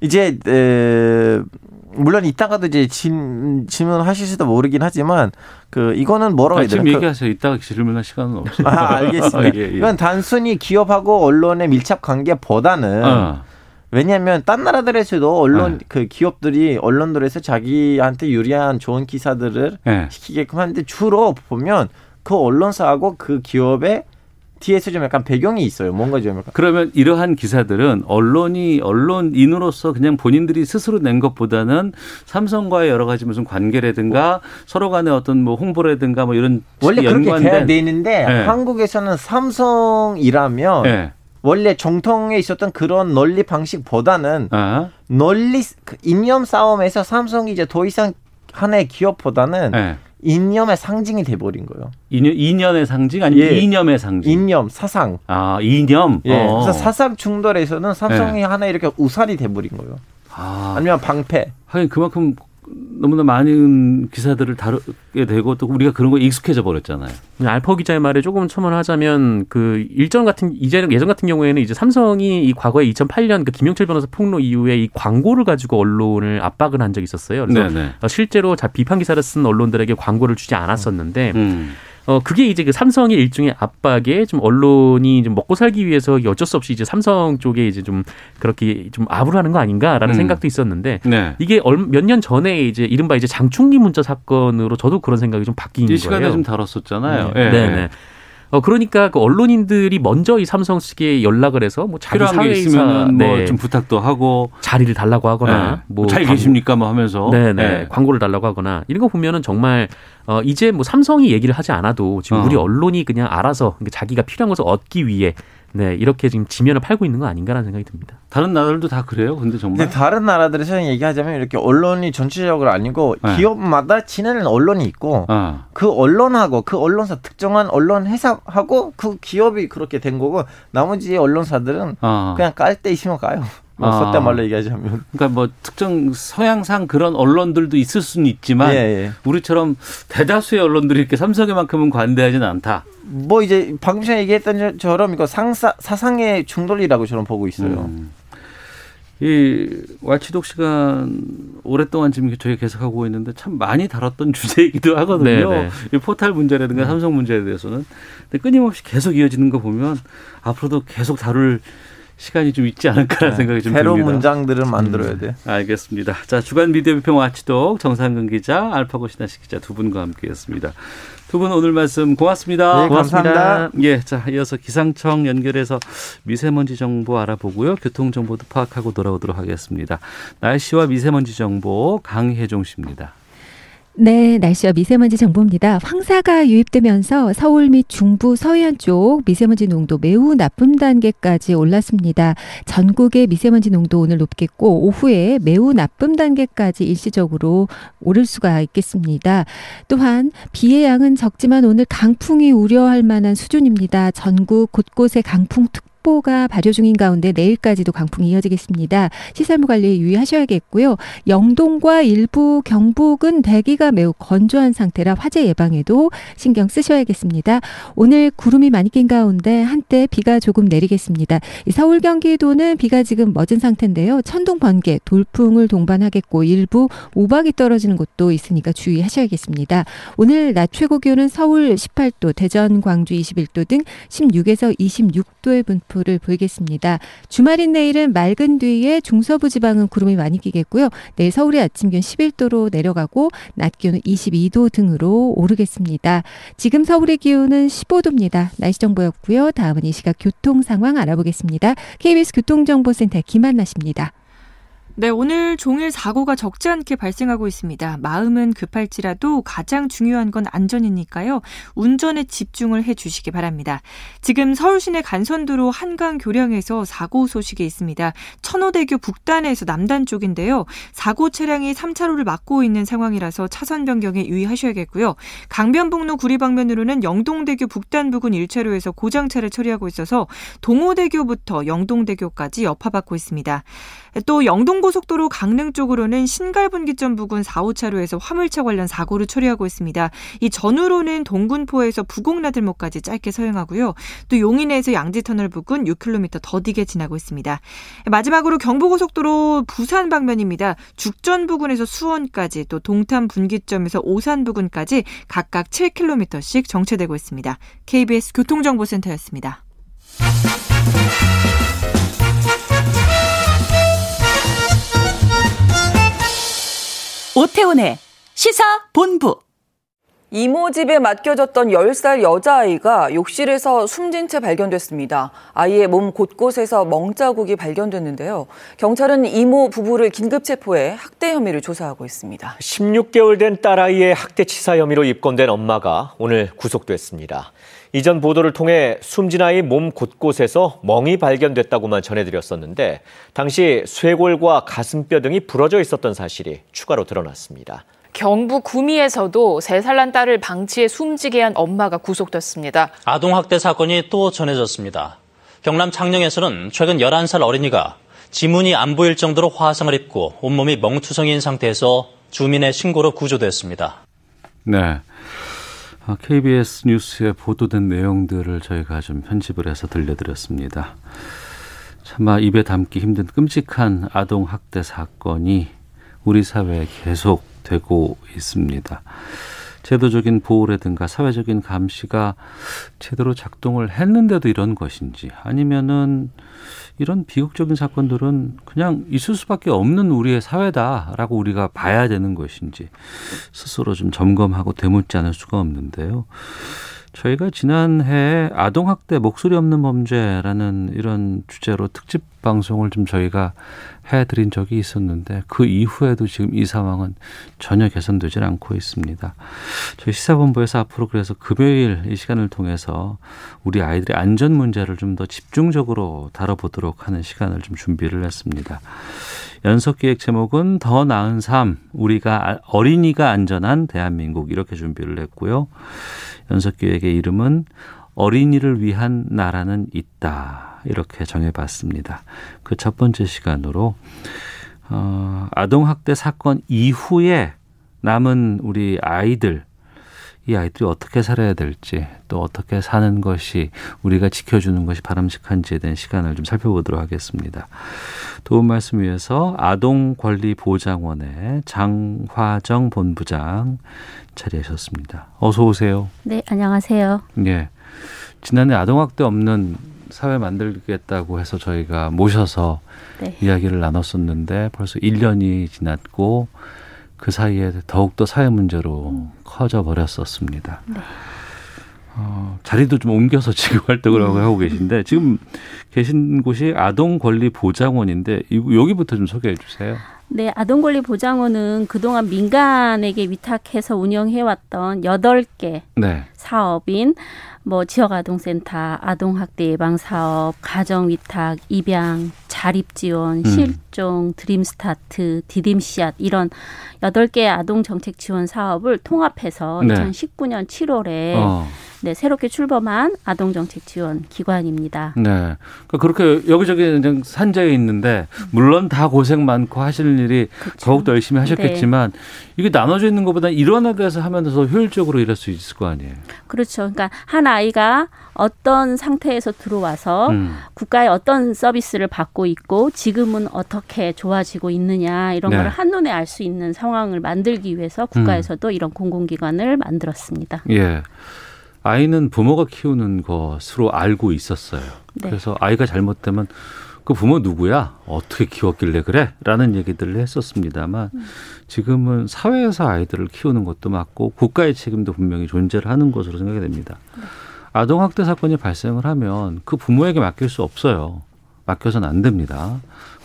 Speaker 4: 이제 에, 물론 이따가도 이제 질, 질문하실지도 모르긴 하지만 그 이거는 뭐라고 해야
Speaker 3: 되나? 지금 얘기하세요. 이따가 질문할 시간은 없어요.
Speaker 4: 아, 알겠습니다. 아, 예, 예. 이건 단순히 기업하고 언론의 밀착 관계보다는 어. 왜냐하면 딴 나라들에서도 언론 네. 그 기업들이 언론들에서 자기한테 유리한 좋은 기사들을 네. 시키게끔 하는데 주로 보면 그 언론사하고 그 기업의 뒤에서 좀 약간 배경이 있어요. 뭔가 좀 약간.
Speaker 3: 그러면 이러한 기사들은 언론이 언론인으로서 그냥 본인들이 스스로 낸 것보다는 삼성과의 여러 가지 무슨 관계라든가 서로 간의 어떤 뭐 홍보라든가 뭐 이런
Speaker 4: 원래 그렇게 돼야 되는데 네. 한국에서는 삼성이라면 네. 원래 정통에 있었던 그런 논리 방식보다는 아. 논리 그 이념 싸움에서 삼성이 이제 더 이상 하나의 기업보다는 네. 이념의 상징이 돼버린 거예요.
Speaker 3: 이념, 이념의 상징 아니면 예. 이념의 상징?
Speaker 4: 이념, 사상.
Speaker 3: 아, 이념.
Speaker 4: 예. 어. 그래서 사상 충돌에서는 삼성이 네. 하나 이렇게 우살이 돼버린 거예요. 아. 아니면 방패.
Speaker 3: 하긴 그만큼 너무나 많은 기사들을 다루게 되고 또 우리가 그런 거에 익숙해져 버렸잖아요.
Speaker 5: 알퍼 기자의 말에 조금 첨언하자면 그 일전 같은 이제 예전 같은 경우에는 이제 삼성이 이 과거에 2008년 그 김영철 변호사 폭로 이후에 이 광고를 가지고 언론을 압박을 한 적이 있었어요. 그래서 네네. 실제로 자 비판 기사를 쓴 언론들에게 광고를 주지 않았었는데 음. 어 그게 이제 그 삼성의 일종의 압박에 좀 언론이 좀 먹고 살기 위해서 어쩔 수 없이 이제 삼성 쪽에 이제 좀 그렇게 좀 압을 하는 거 아닌가라는 음. 생각도 있었는데 네. 이게 몇 년 전에 이제 이른바 이제 장충기 문자 사건으로 저도 그런 생각이 좀 바뀐 거예요. 이
Speaker 3: 시간에 좀 다뤘었잖아요.
Speaker 5: 네. 네. 네. 어 그러니까 그 언론인들이 먼저 이 삼성 측에 연락을 해서 뭐
Speaker 3: 자기 사회이사 뭐좀 네. 부탁도 하고
Speaker 5: 자리를 달라고 하거나
Speaker 3: 네. 뭐잘 계십니까 뭐 하면서
Speaker 5: 네네 네. 광고를 달라고 하거나 이런 거 보면은 정말 어 이제 뭐 삼성이 얘기를 하지 않아도 지금 어. 우리 언론이 그냥 알아서 자기가 필요한 것을 얻기 위해 네 이렇게 지금 지면을 팔고 있는 거 아닌가라는 생각이 듭니다.
Speaker 3: 다른 나라들도 다 그래요. 근데 정말
Speaker 4: 다른 나라들에서 얘기하자면 이렇게 언론이 전체적으로 아니고 네. 기업마다 지내는 언론이 있고 아. 그 언론하고 그 언론사 특정한 언론 회사하고 그 기업이 그렇게 된 거고 나머지 언론사들은 아. 그냥 깔 때 있으면 가요. 뭐 아. 썼다 말로 얘기하자면.
Speaker 3: 그러니까 뭐 특정 서양상 그런 언론들도 있을 수는 있지만 예, 예. 우리처럼 대다수의 언론들이 이렇게 삼성에만큼은 관대하지는 않다.
Speaker 4: 뭐 이제 방금 전에 얘기했던 처럼 이거 상사 사상의 충돌이라고 저는 보고 있어요. 음.
Speaker 3: 이 와치독 시간 오랫동안 지금 저희 계속하고 있는데 참 많이 다뤘던 주제이기도 하거든요. 네네. 네. 이 포탈 문제라든가 음. 삼성 문제에 대해서는 근데 끊임없이 계속 이어지는 거 보면 앞으로도 계속 다룰 시간이 좀 있지 않을까라는 네. 생각이 좀
Speaker 4: 새로운
Speaker 3: 듭니다.
Speaker 4: 문장들을 만들어야 돼. 음,
Speaker 3: 알겠습니다. 자 주간 미디어 비평 와치독 정상근 기자, 알파고 신하식 기자 두 분과 함께했습니다. 두 분 오늘 말씀 고맙습니다.
Speaker 4: 네, 고맙습니다. 감사합니다.
Speaker 3: 예, 자 이어서 기상청 연결해서 미세먼지 정보 알아보고요, 교통 정보도 파악하고 돌아오도록 하겠습니다. 날씨와 미세먼지 정보 강혜종 씨입니다.
Speaker 6: 네, 날씨와 미세먼지 정보입니다. 황사가 유입되면서 서울 및 중부 서해안 쪽 미세먼지 농도 매우 나쁨 단계까지 올랐습니다. 전국의 미세먼지 농도 오늘 높겠고 오후에 매우 나쁨 단계까지 일시적으로 오를 수가 있겠습니다. 또한 비의 양은 적지만 오늘 강풍이 우려할 만한 수준입니다. 전국 곳곳에 강풍 특 특보가 발효 중인 가운데 내일까지도 강풍이 이어지겠습니다. 시설물 관리에 유의하셔야겠고요. 영동과 일부 경북은 대기가 매우 건조한 상태라 화재 예방에도 신경 쓰셔야겠습니다. 오늘 구름이 많이 낀 가운데 한때 비가 조금 내리겠습니다. 서울 경기도는 비가 지금 멎은 상태인데요. 천둥 번개, 돌풍을 동반하겠고 일부 우박이 떨어지는 곳도 있으니까 주의하셔야겠습니다. 오늘 낮 최고 기온은 서울 18도, 대전, 광주 21도 등 16에서 26도의 분포 분포를 보이겠습니다. 주말인 내일은 맑은 뒤에 중서부 지방은 구름이 많이 끼겠고요. 내일 서울의 아침 기온 11도로 내려가고 낮 기온은 22도 등으로 오르겠습니다. 지금 서울의 기온은 15도입니다. 날씨 정보였고요. 다음은 이 시각 교통 상황 알아보겠습니다. KBS 교통정보센터 김한나 씨입니다.
Speaker 7: 네, 오늘 종일 사고가 적지 않게 발생하고 있습니다. 마음은 급할지라도 가장 중요한 건 안전이니까요. 운전에 집중을 해 주시기 바랍니다. 지금 서울 시내 간선도로 한강 교량에서 사고 소식이 있습니다. 천호대교 북단에서 남단 쪽인데요. 사고 차량이 3차로를 막고 있는 상황이라서 차선 변경에 유의하셔야겠고요. 강변북로 구리 방면으로는 영동대교 북단 부근 1차로에서 고장차를 처리하고 있어서 동호대교부터 영동대교까지 여파받고 있습니다. 또 영동고속도로 강릉 쪽으로는 신갈분기점 부근 4, 5차로에서 화물차 관련 사고를 처리하고 있습니다. 이 전후로는 동군포에서 부곡나들목까지 짧게 서행하고요. 또 용인에서 양지터널 부근 6km 더디게 지나고 있습니다. 마지막으로 경부고속도로 부산 방면입니다. 죽전 부근에서 수원까지 또 동탄 분기점에서 오산 부근까지 각각 7km씩 정체되고 있습니다. KBS 교통정보센터였습니다.
Speaker 8: 오태훈의 시사본부.
Speaker 9: 이모 집에 맡겨졌던 10살 여자아이가 욕실에서 숨진 채 발견됐습니다. 아이의 몸 곳곳에서 멍자국이 발견됐는데요. 경찰은 이모 부부를 긴급 체포해 학대 혐의를 조사하고 있습니다.
Speaker 10: 16개월 된 딸아이의 학대 치사 혐의로 입건된 엄마가 오늘 구속됐습니다. 이전 보도를 통해 숨진 아이 몸 곳곳에서 멍이 발견됐다고만 전해드렸었는데 당시 쇄골과 가슴뼈 등이 부러져 있었던 사실이 추가로 드러났습니다.
Speaker 11: 경북 구미에서도 3살 난 딸을 방치해 숨지게 한 엄마가 구속됐습니다.
Speaker 12: 아동학대 사건이 또 전해졌습니다. 경남 창녕에서는 최근 11살 어린이가 지문이 안 보일 정도로 화상을 입고 온몸이 멍투성이인 상태에서 주민의 신고로 구조됐습니다.
Speaker 3: 네. KBS 아, 뉴스에 보도된 내용들을 저희가 좀 편집을 해서 들려드렸습니다. 차마 입에 담기 힘든 끔찍한 아동 학대 사건이 우리 사회에 계속 되고 있습니다. 제도적인 보호라든가 사회적인 감시가 제대로 작동을 했는데도 이런 것인지 아니면은 이런 비극적인 사건들은 그냥 있을 수밖에 없는 우리의 사회다라고 우리가 봐야 되는 것인지 스스로 좀 점검하고 되묻지 않을 수가 없는데요. 저희가 지난해 아동학대 목소리 없는 범죄라는 이런 주제로 특집 방송을 좀 저희가 해드린 적이 있었는데 그 이후에도 지금 이 상황은 전혀 개선되질 않고 있습니다. 저희 시사본부에서 앞으로 그래서 금요일 이 시간을 통해서 우리 아이들의 안전 문제를 좀 더 집중적으로 다뤄보도록 하는 시간을 좀 준비를 했습니다. 연석기획 제목은 더 나은 삶, 우리가 어린이가 안전한 대한민국 이렇게 준비를 했고요. 연석기획의 이름은 어린이를 위한 나라는 있다. 이렇게 정해봤습니다. 그 첫 번째 시간으로, 어, 아동학대 사건 이후에 남은 우리 아이들, 이 아이들이 어떻게 살아야 될지 또 어떻게 사는 것이 우리가 지켜주는 것이 바람직한지에 대한 시간을 좀 살펴보도록 하겠습니다. 도움 말씀 위해서 아동권리보장원의 장화정 본부장 자리하셨습니다. 어서 오세요.
Speaker 13: 네, 안녕하세요.
Speaker 3: 예. 지난해 아동학대 없는 사회 만들겠다고 해서 저희가 모셔서 네. 이야기를 나눴었는데 벌써 1년이 지났고 그 사이에 더욱더 사회 문제로 음. 커져 버렸었습니다. 네. 어, 자리도 좀 옮겨서 지금 활동을 음. 하고 계신데 지금 계신 곳이 아동 권리 보장원인데 여기부터 좀 소개해 주세요.
Speaker 13: 네, 아동권리보장원은 그동안 민간에게 위탁해서 운영해왔던 여덟 개 네. 사업인 뭐 지역 아동센터, 아동학대 예방 사업, 가정 위탁, 입양, 자립 지원, 음. 실종, 드림 스타트, 디딤 씨앗 이런 여덟 개의 아동 정책 지원 사업을 통합해서 네. 2019년 7월에 어. 네, 새롭게 출범한 아동정책 지원 기관입니다.
Speaker 3: 네. 그러니까 그렇게 여기저기 산재해 있는데 물론 다 고생 많고 하시는 일이 그렇죠. 더욱더 열심히 하셨겠지만 네. 이게 나눠져 있는 것보다 일원화돼서 하면 더 효율적으로 일할 수 있을 거 아니에요.
Speaker 13: 그렇죠. 그러니까 한 아이가 어떤 상태에서 들어와서 음. 국가의 어떤 서비스를 받고 있고 지금은 어떻게 좋아지고 있느냐 이런 네. 걸 한눈에 알 수 있는 상황을 만들기 위해서 국가에서도 음. 이런 공공기관을 만들었습니다.
Speaker 3: 예. 아이는 부모가 키우는 것으로 알고 있었어요. 네. 그래서 아이가 잘못되면 그 부모 누구야? 어떻게 키웠길래 그래? 라는 얘기들을 했었습니다만 음. 지금은 사회에서 아이들을 키우는 것도 맞고 국가의 책임도 분명히 존재를 하는 것으로 생각이 됩니다. 네. 아동학대 사건이 발생을 하면 그 부모에게 맡길 수 없어요. 맡겨서는 안 됩니다.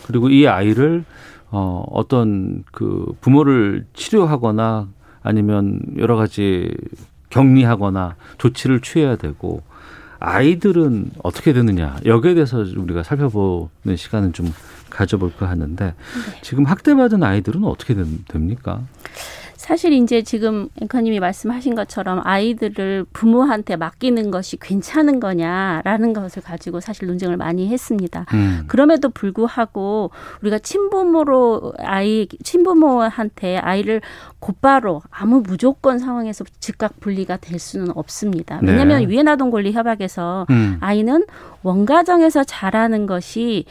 Speaker 3: 그리고 이 아이를 어, 어떤 그 부모를 치료하거나 아니면 여러 가지 격리하거나 조치를 취해야 되고 아이들은 어떻게 되느냐 여기에 대해서 우리가 살펴보는 시간은 좀 가져볼까 하는데 네. 지금 학대받은 아이들은 어떻게 됩니까?
Speaker 13: 사실 이제 지금 앵커님이 말씀하신 것처럼 아이들을 부모한테 맡기는 것이 괜찮은 거냐라는 것을 가지고 사실 논쟁을 많이 했습니다. 음. 그럼에도 불구하고 우리가 친부모로 아이 친부모한테 아이를 곧바로 아무 무조건 상황에서 즉각 분리가 될 수는 없습니다. 왜냐하면 네. 유엔 아동 권리 협약에서 음. 아이는 원가정에서 자라는 것이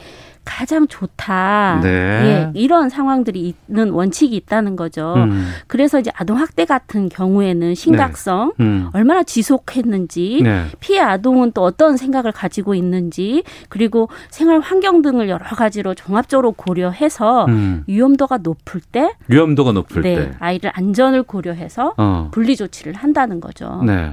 Speaker 13: 가장 좋다. 네. 예, 이런 상황들이 있는 원칙이 있다는 거죠. 음. 그래서 이제 아동 학대 같은 경우에는 심각성, 네. 음. 얼마나 지속했는지, 네. 피해 아동은 또 어떤 생각을 가지고 있는지, 그리고 생활 환경 등을 여러 가지로 종합적으로 고려해서 음. 위험도가 높을 때,
Speaker 3: 위험도가 높을
Speaker 13: 네,
Speaker 3: 때,
Speaker 13: 아이를 안전을 고려해서 어. 분리 조치를 한다는 거죠.
Speaker 3: 네.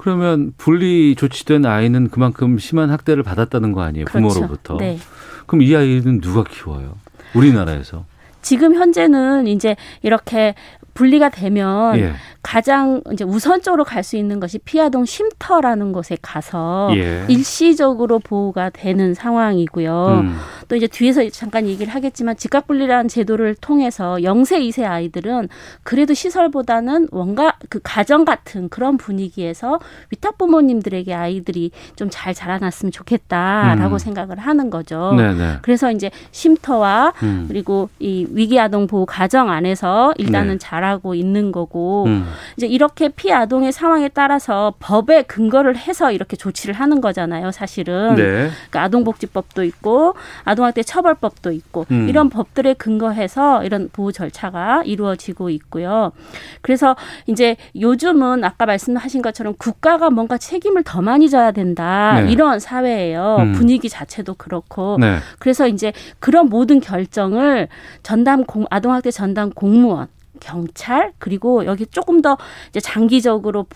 Speaker 3: 네. 그러면 분리 조치된 아이는 그만큼 심한 학대를 받았다는 거 아니에요, 그렇죠. 부모로부터. 네. 그럼 이 아이는 누가 키워요? 우리나라에서.
Speaker 13: 지금 현재는 이제 이렇게 분리가 되면 예. 가장 이제 우선적으로 갈 수 있는 것이 피아동 쉼터라는 곳에 가서 예. 일시적으로 보호가 되는 상황이고요. 음. 또 이제 뒤에서 잠깐 얘기를 하겠지만 집값 분리라는 제도를 통해서 영세 이세 아이들은 그래도 시설보다는 뭔가 그 가정 같은 그런 분위기에서 위탁 부모님들에게 아이들이 좀 잘 자라났으면 좋겠다라고 음. 생각을 하는 거죠. 네네. 그래서 이제 쉼터와 음. 그리고 이 위기 아동 보호 가정 안에서 일단은 네. 자라고 있는 거고 음. 이제 이렇게 피해 아동의 상황에 따라서 법에 근거를 해서 이렇게 조치를 하는 거잖아요, 사실은. 네. 그러니까 아동복지법도 있고 아동 학대 처벌법도 있고 음. 이런 법들에 근거해서 이런 보호 절차가 이루어지고 있고요. 그래서 이제 요즘은 아까 말씀하신 것처럼 국가가 뭔가 책임을 더 많이 져야 된다 네. 이런 사회예요. 음. 분위기 자체도 그렇고 네. 그래서 이제 그런 모든 결정을 전담 공 아동학대 전담 공무원 경찰 그리고 여기 조금 더 이제 장기적으로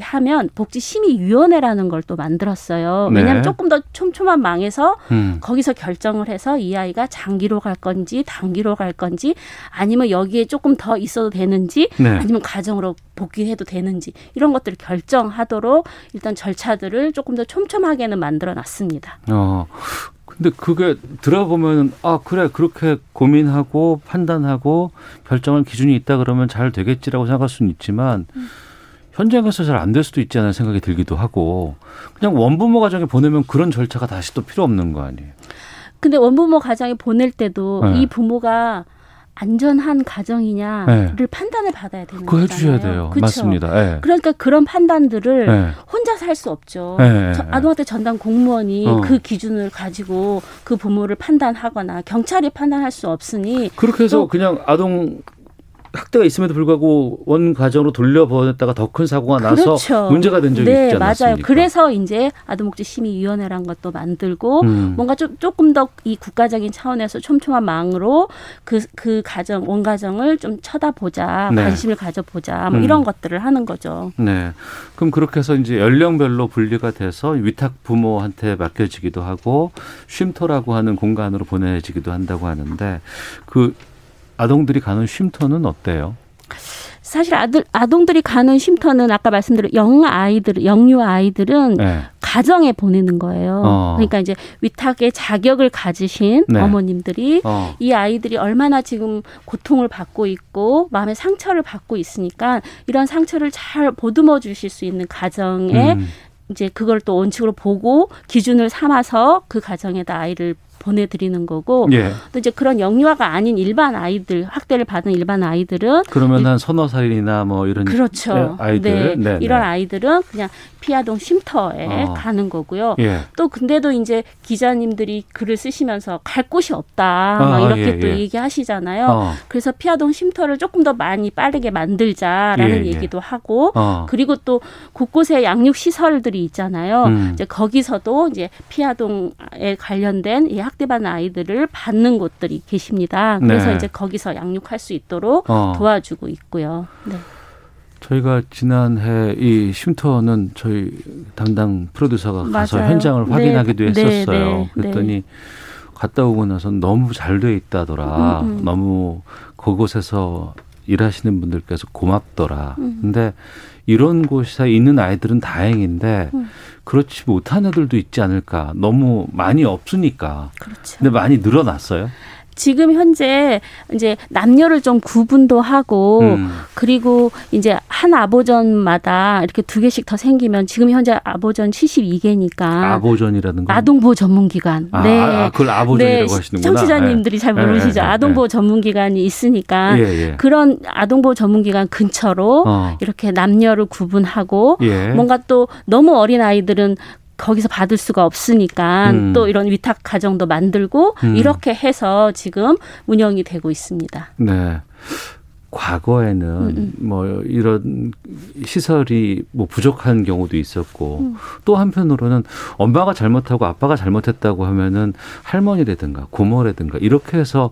Speaker 13: 하면 복지심의위원회라는 걸 또 만들었어요. 네. 왜냐하면 조금 더 촘촘한 망에서 음. 거기서 결정을 해서 이 아이가 장기로 갈 건지 단기로 갈 건지 아니면 여기에 조금 더 있어도 되는지 네. 아니면 가정으로 복귀해도 되는지 이런 것들을 결정하도록 일단 절차들을 조금 더 촘촘하게는 만들어 놨습니다. 어.
Speaker 3: 근데 그게 들어보면 아 그래 그렇게 고민하고 판단하고 결정할 기준이 있다 그러면 잘 되겠지라고 생각할 수는 있지만 음. 현장에서 잘 안 될 수도 있지 않은 생각이 들기도 하고 그냥 원부모 가정에 보내면 그런 절차가 다시 또 필요 없는 거 아니에요?
Speaker 13: 근데 원부모 가정에 보낼 때도 네. 이 부모가 안전한 가정이냐를 네. 판단을 받아야 되는 거잖아요.
Speaker 3: 해주셔야 돼요. 그쵸? 맞습니다. 네.
Speaker 13: 그러니까 그런 판단들을 네. 혼자서 할수 없죠. 네. 아동학대 전담 공무원이 어. 그 기준을 가지고 그 부모를 판단하거나 경찰이 판단할 수 없으니
Speaker 3: 그렇게 해서 그냥 아동 학대가 있음에도 불구하고 원 가정으로 돌려보냈다가 더 큰 사고가 나서 그렇죠. 문제가 된 적이 네, 있지 않습니까? 맞아요.
Speaker 13: 그래서 이제 아동복지 심의위원회란 것도 만들고 음. 뭔가 좀 조금 더 이 국가적인 차원에서 촘촘한 망으로 그그 그 가정 원 가정을 좀 쳐다보자 네. 관심을 가져보자 뭐 음. 이런 것들을 하는 거죠.
Speaker 3: 네. 그럼 그렇게 해서 이제 연령별로 분리가 돼서 위탁 부모한테 맡겨지기도 하고 쉼터라고 하는 공간으로 보내지기도 한다고 하는데 그 아동들이 가는 쉼터는 어때요?
Speaker 13: 사실 아들 아동들이 가는 쉼터는 아까 말씀드린 영 아이들 영유 아이들은 네. 가정에 보내는 거예요. 어. 그러니까 이제 위탁의 자격을 가지신 네. 어머님들이 어. 이 아이들이 얼마나 지금 고통을 받고 있고 마음의 상처를 받고 있으니까 이런 상처를 잘 보듬어 주실 수 있는 가정에 음. 이제 그걸 또 원칙으로 보고 기준을 삼아서 그 가정에다 아이를 보내드리는 거고 예. 또 이제 그런 영유아가 아닌 일반 아이들 학대를 받은 일반 아이들은
Speaker 3: 그러면 한 서너 살이나 뭐 이런
Speaker 13: 그렇죠.
Speaker 3: 아이들
Speaker 13: 네. 네. 이런 네. 아이들은 그냥 피아동 쉼터에 어. 가는 거고요. 예. 또 근데도 이제 기자님들이 글을 쓰시면서 갈 곳이 없다 아, 이렇게 예, 또 예. 얘기하시잖아요. 어. 그래서 피아동 쉼터를 조금 더 많이 빠르게 만들자라는 예, 예. 얘기도 하고 어. 그리고 또 곳곳에 양육 시설들이 있잖아요. 음. 이제 거기서도 이제 피아동에 관련된 이 학 대받는 아이들을 받는 곳들이 계십니다. 그래서 네. 이제 거기서 양육할 수 있도록 어. 도와주고 있고요. 네.
Speaker 3: 저희가 지난해 이 쉼터는 저희 담당 프로듀서가 가서 맞아요. 현장을 네. 확인하기도 네. 했었어요. 네. 네. 그랬더니 갔다 오고 나서 너무 잘 돼 있다더라. 음, 음. 너무 그곳에서 일하시는 분들께서 고맙더라. 음. 근데 이런 곳에 있는 아이들은 다행인데 음. 그렇지 못한 애들도 있지 않을까. 너무 많이 없으니까. 그렇죠. 근데 많이 늘어났어요.
Speaker 13: 지금 현재 이제 남녀를 좀 구분도 하고 음. 그리고 이제 한 아보전마다 이렇게 두 개씩 더 생기면 지금 현재 아보전 72개니까
Speaker 3: 아보전이라는 건
Speaker 13: 아동보호 전문기관.
Speaker 3: 아, 네. 아, 그걸 아보전이라고 네. 하시는구나.
Speaker 13: 청취자님들이 네. 잘 모르시죠. 네. 아동보호 전문기관이 있으니까 예, 예. 그런 아동보호 전문기관 근처로 어. 이렇게 남녀를 구분하고 예. 뭔가 또 너무 어린 아이들은 거기서 받을 수가 없으니까 음. 또 이런 위탁 가정도 만들고 음. 이렇게 해서 지금 운영이 되고 있습니다.
Speaker 3: 네. 과거에는 음음. 음. 뭐 이런 시설이 뭐 부족한 경우도 있었고 음. 또 한편으로는 엄마가 잘못하고 아빠가 잘못했다고 하면은 할머니라든가 고모라든가 이렇게 해서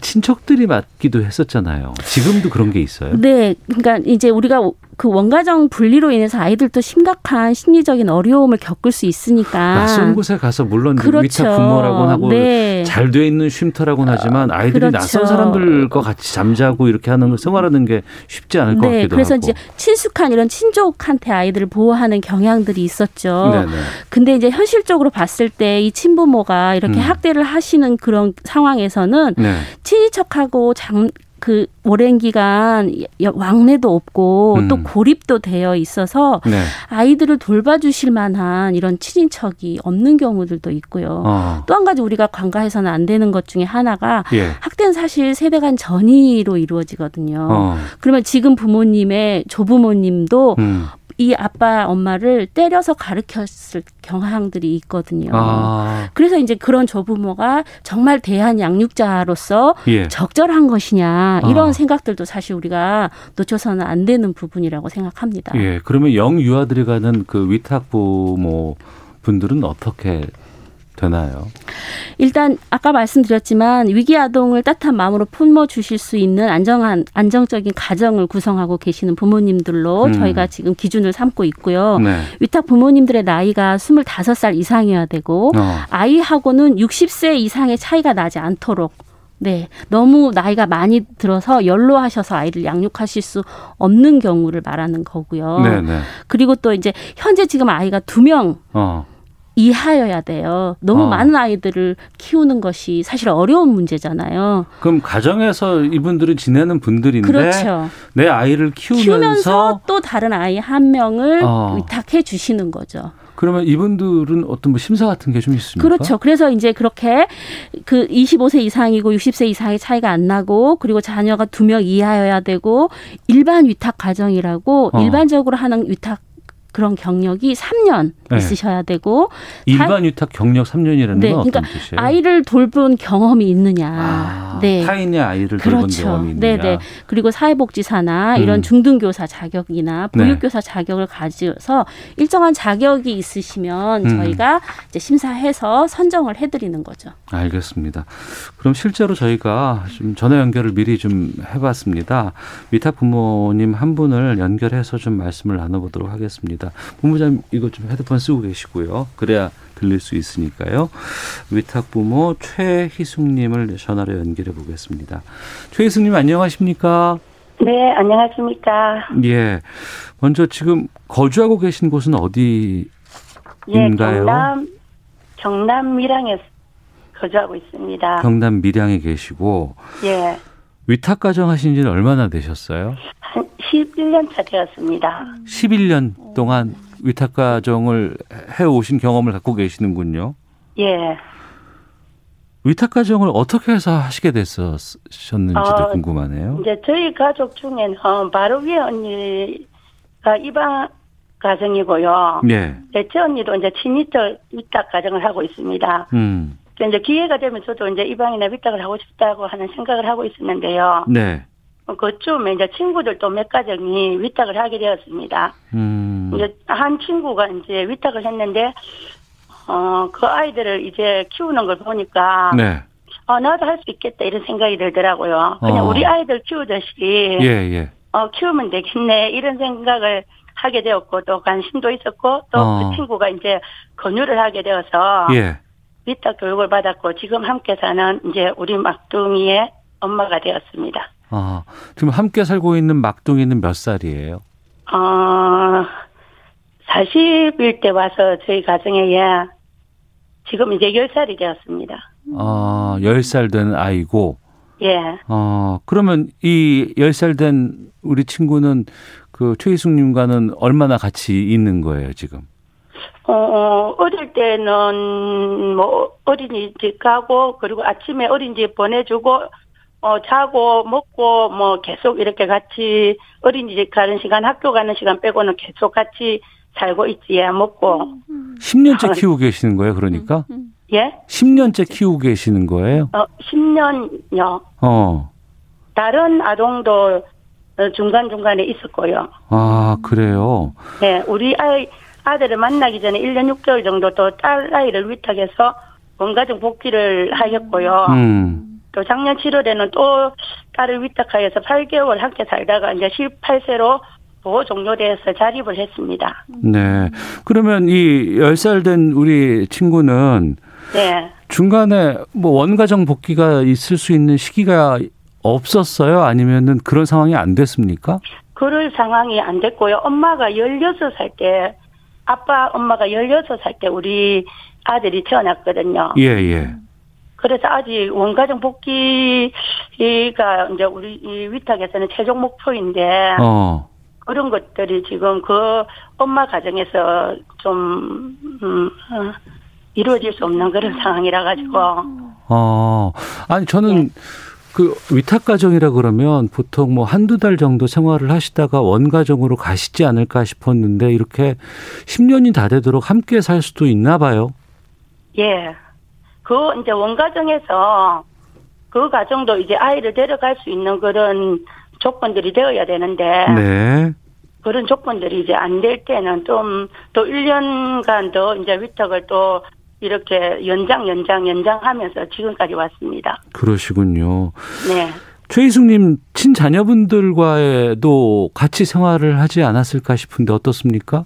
Speaker 3: 친척들이 맡기도 했었잖아요. 지금도 그런 게 있어요?
Speaker 13: 네. 그러니까 이제 우리가 그 원가정 분리로 인해서 아이들도 심각한 심리적인 어려움을 겪을 수 있으니까
Speaker 3: 낯선 곳에 가서 물론 그렇죠. 위탁 부모라고 하고 네. 잘돼 있는 쉼터라고는 하지만 아이들이 그렇죠. 낯선 사람들과 같이 잠자고 이렇게 하는 걸 생활하는 게 쉽지 않을 것 네. 같기도
Speaker 13: 그래서
Speaker 3: 하고.
Speaker 13: 이제 친숙한 이런 친족한테 아이들을 보호하는 경향들이 있었죠. 네네. 근데 이제 현실적으로 봤을 때 이 친부모가 이렇게 음. 학대를 하시는 그런 상황에서는 네. 친인척하고 장, 그 오랜 기간 왕래도 없고 음. 또 고립도 되어 있어서 네. 아이들을 돌봐주실 만한 이런 친인척이 없는 경우들도 있고요. 어. 또한 가지 우리가 관가해서는 안 되는 것 중에 하나가 예. 학대는 사실 세대 간 전이로 이루어지거든요. 어. 그러면 지금 부모님의 조부모님도 음. 이 아빠 엄마를 때려서 가르쳤을 경향들이 있거든요. 아. 그래서 이제 그런 조부모가 정말 대한 양육자로서 예. 적절한 것이냐 이런 아. 생각들도 사실 우리가 놓쳐서는 안 되는 부분이라고 생각합니다.
Speaker 3: 예, 그러면 영유아들이 가는 그 위탁 부모 분들은 어떻게 되나요?
Speaker 13: 일단 아까 말씀드렸지만 위기 아동을 따뜻한 마음으로 품어 주실 수 있는 안정한 안정적인 가정을 구성하고 계시는 부모님들로 음. 저희가 지금 기준을 삼고 있고요. 네. 위탁 부모님들의 나이가 25살 이상이어야 되고 어. 아이하고는 60세 이상의 차이가 나지 않도록 네. 너무 나이가 많이 들어서 연로하셔서 아이를 양육하실 수 없는 경우를 말하는 거고요. 네네. 네. 그리고 또 이제 현재 지금 아이가 두 명. 어. 이하여야 돼요. 너무 어. 많은 아이들을 키우는 것이 사실 어려운 문제잖아요.
Speaker 3: 그럼 가정에서 이분들은 지내는 분들인데 그렇죠. 내 아이를 키우면서, 키우면서
Speaker 13: 또 다른 아이 한 명을 어. 위탁해 주시는 거죠.
Speaker 3: 그러면 이분들은 어떤 뭐 심사 같은 게 좀 있습니까?
Speaker 13: 그렇죠. 그래서 이제 그렇게 그 25세 이상이고 60세 이상의 차이가 안 나고 그리고 자녀가 두 명 이하여야 되고 일반 위탁 가정이라고 어. 일반적으로 하는 위탁 그런 경력이 3년 네. 있으셔야 되고
Speaker 3: 일반 위탁 경력 3년이라는 네, 건 그러니까 뜻이에요?
Speaker 13: 아이를 돌본 경험이 있느냐.
Speaker 3: 아, 네. 타인의 아이를 그렇죠. 돌본 경험이 있느냐. 네, 네.
Speaker 13: 그리고 사회복지사나 음. 이런 중등교사 자격이나 네. 보육교사 네. 자격을 가져서 일정한 자격이 있으시면 음. 저희가 이제 심사해서 선정을 해드리는 거죠.
Speaker 3: 알겠습니다. 그럼 실제로 저희가 좀 전화 연결을 미리 좀 해봤습니다. 위탁 부모님 한 분을 연결해서 좀 말씀을 나눠보도록 하겠습니다. 있습니다. 본부장님 이거 좀 헤드폰 쓰고 계시고요. 그래야 들릴 수 있으니까요. 위탁 부모 최희숙님을 전화로 연결해 보겠습니다. 최희숙님 안녕하십니까?
Speaker 14: 네, 안녕하십니까?
Speaker 3: 예. 먼저 지금 거주하고 계신 곳은 어디인가요? 예,
Speaker 14: 경남 경남 밀양에 거주하고 있습니다.
Speaker 3: 경남 밀양에 계시고 예. 위탁 가정 하신 지는 얼마나 되셨어요?
Speaker 14: 한 11년 차 되었습니다.
Speaker 3: 11년 동안 위탁 가정을 해 오신 경험을 갖고 계시는군요.
Speaker 14: 예.
Speaker 3: 위탁 가정을 어떻게 해서 하시게 됐었는지도 어, 궁금하네요.
Speaker 14: 이제 저희 가족 중에는 바로 위에 언니가 이방 가정이고요. 예. 넷째 언니도 이제 친위적 위탁 가정을 하고 있습니다. 음. 이제 기회가 되면 저도 이제 이방이나 위탁을 하고 싶다고 하는 생각을 하고 있었는데요. 네. 그쯤에 이제 친구들도 몇 가정이 위탁을 하게 되었습니다. 음. 이제 한 친구가 이제 위탁을 했는데, 어, 그 아이들을 이제 키우는 걸 보니까, 네. 어, 나도 할 수 있겠다 이런 생각이 들더라고요. 그냥 어. 우리 아이들 키우듯이, 예, 예. 어, 키우면 되겠네 이런 생각을 하게 되었고, 또 관심도 있었고, 또그 어. 친구가 이제 권유를 하게 되어서, 예. 위탁 교육을 받았고, 지금 함께 사는 이제 우리 막둥이의 엄마가 되었습니다.
Speaker 3: 아, 지금 함께 살고 있는 막둥이는 몇 살이에요?
Speaker 14: 어, 40일 때 와서 저희 가정에 예, 지금 이제 10살이 되었습니다.
Speaker 3: 아, 10살 된 아이고.
Speaker 14: 예.
Speaker 3: 어, 그러면 이 10살 된 우리 친구는 그 최희숙님과는 얼마나 같이 있는 거예요, 지금?
Speaker 14: 어, 어, 어릴 때는 뭐 어린이집 가고 그리고 아침에 어린이집 보내주고 어, 자고 먹고 뭐 계속 이렇게 같이 어린이집 가는 시간 학교 가는 시간 빼고는 계속 같이 살고 있지 예, 먹고.
Speaker 3: 10년째 키우고 계시는 거예요 그러니까?
Speaker 14: 예?
Speaker 3: 10년째 키우고 계시는 거예요?
Speaker 14: 어 10년요. 어. 다른 아동도 중간중간에 있었고요.
Speaker 3: 아 그래요?
Speaker 14: 네 우리 아이 아들을 만나기 전에 1년 6개월 정도 또 딸 아이를 위탁해서 원가정 복귀를 하셨고요 음. 또 작년 7월에는 또 딸을 위탁하여서 8개월 함께 살다가 이제 18세로 보호 종료돼서 자립을 했습니다.
Speaker 3: 네. 그러면 이 10살 된 우리 친구는 네. 중간에 뭐 원가정 복귀가 있을 수 있는 시기가 없었어요? 아니면은 그런 상황이 안 됐습니까?
Speaker 14: 그럴 상황이 안 됐고요. 엄마가 16살 때 아빠 엄마가 16살 때 우리 아들이 태어났거든요.
Speaker 3: 예, 예.
Speaker 14: 그래서 아직 원가정 복귀가 이제 우리 이 위탁에서는 최종 목표인데 어. 그런 것들이 지금 그 엄마 가정에서 좀 음, 어, 이루어질 수 없는 그런 상황이라 가지고.
Speaker 3: 어 아니 저는 네. 그 위탁 가정이라 그러면 보통 뭐 한두 달 정도 생활을 하시다가 원 가정으로 가시지 않을까 싶었는데 이렇게 10년이 다 되도록 함께 살 수도 있나 봐요.
Speaker 14: 예. 그 이제 원 가정에서 그 가정도 이제 아이를 데려갈 수 있는 그런 조건들이 되어야 되는데 네. 그런 조건들이 이제 안 될 때는 좀 또 1년간 더 이제 위탁을 또 이렇게 연장 연장 연장하면서 지금까지 왔습니다.
Speaker 3: 그러시군요.
Speaker 14: 네.
Speaker 3: 최희숙님 친자녀분들과도 같이 생활을 하지 않았을까 싶은데 어떻습니까?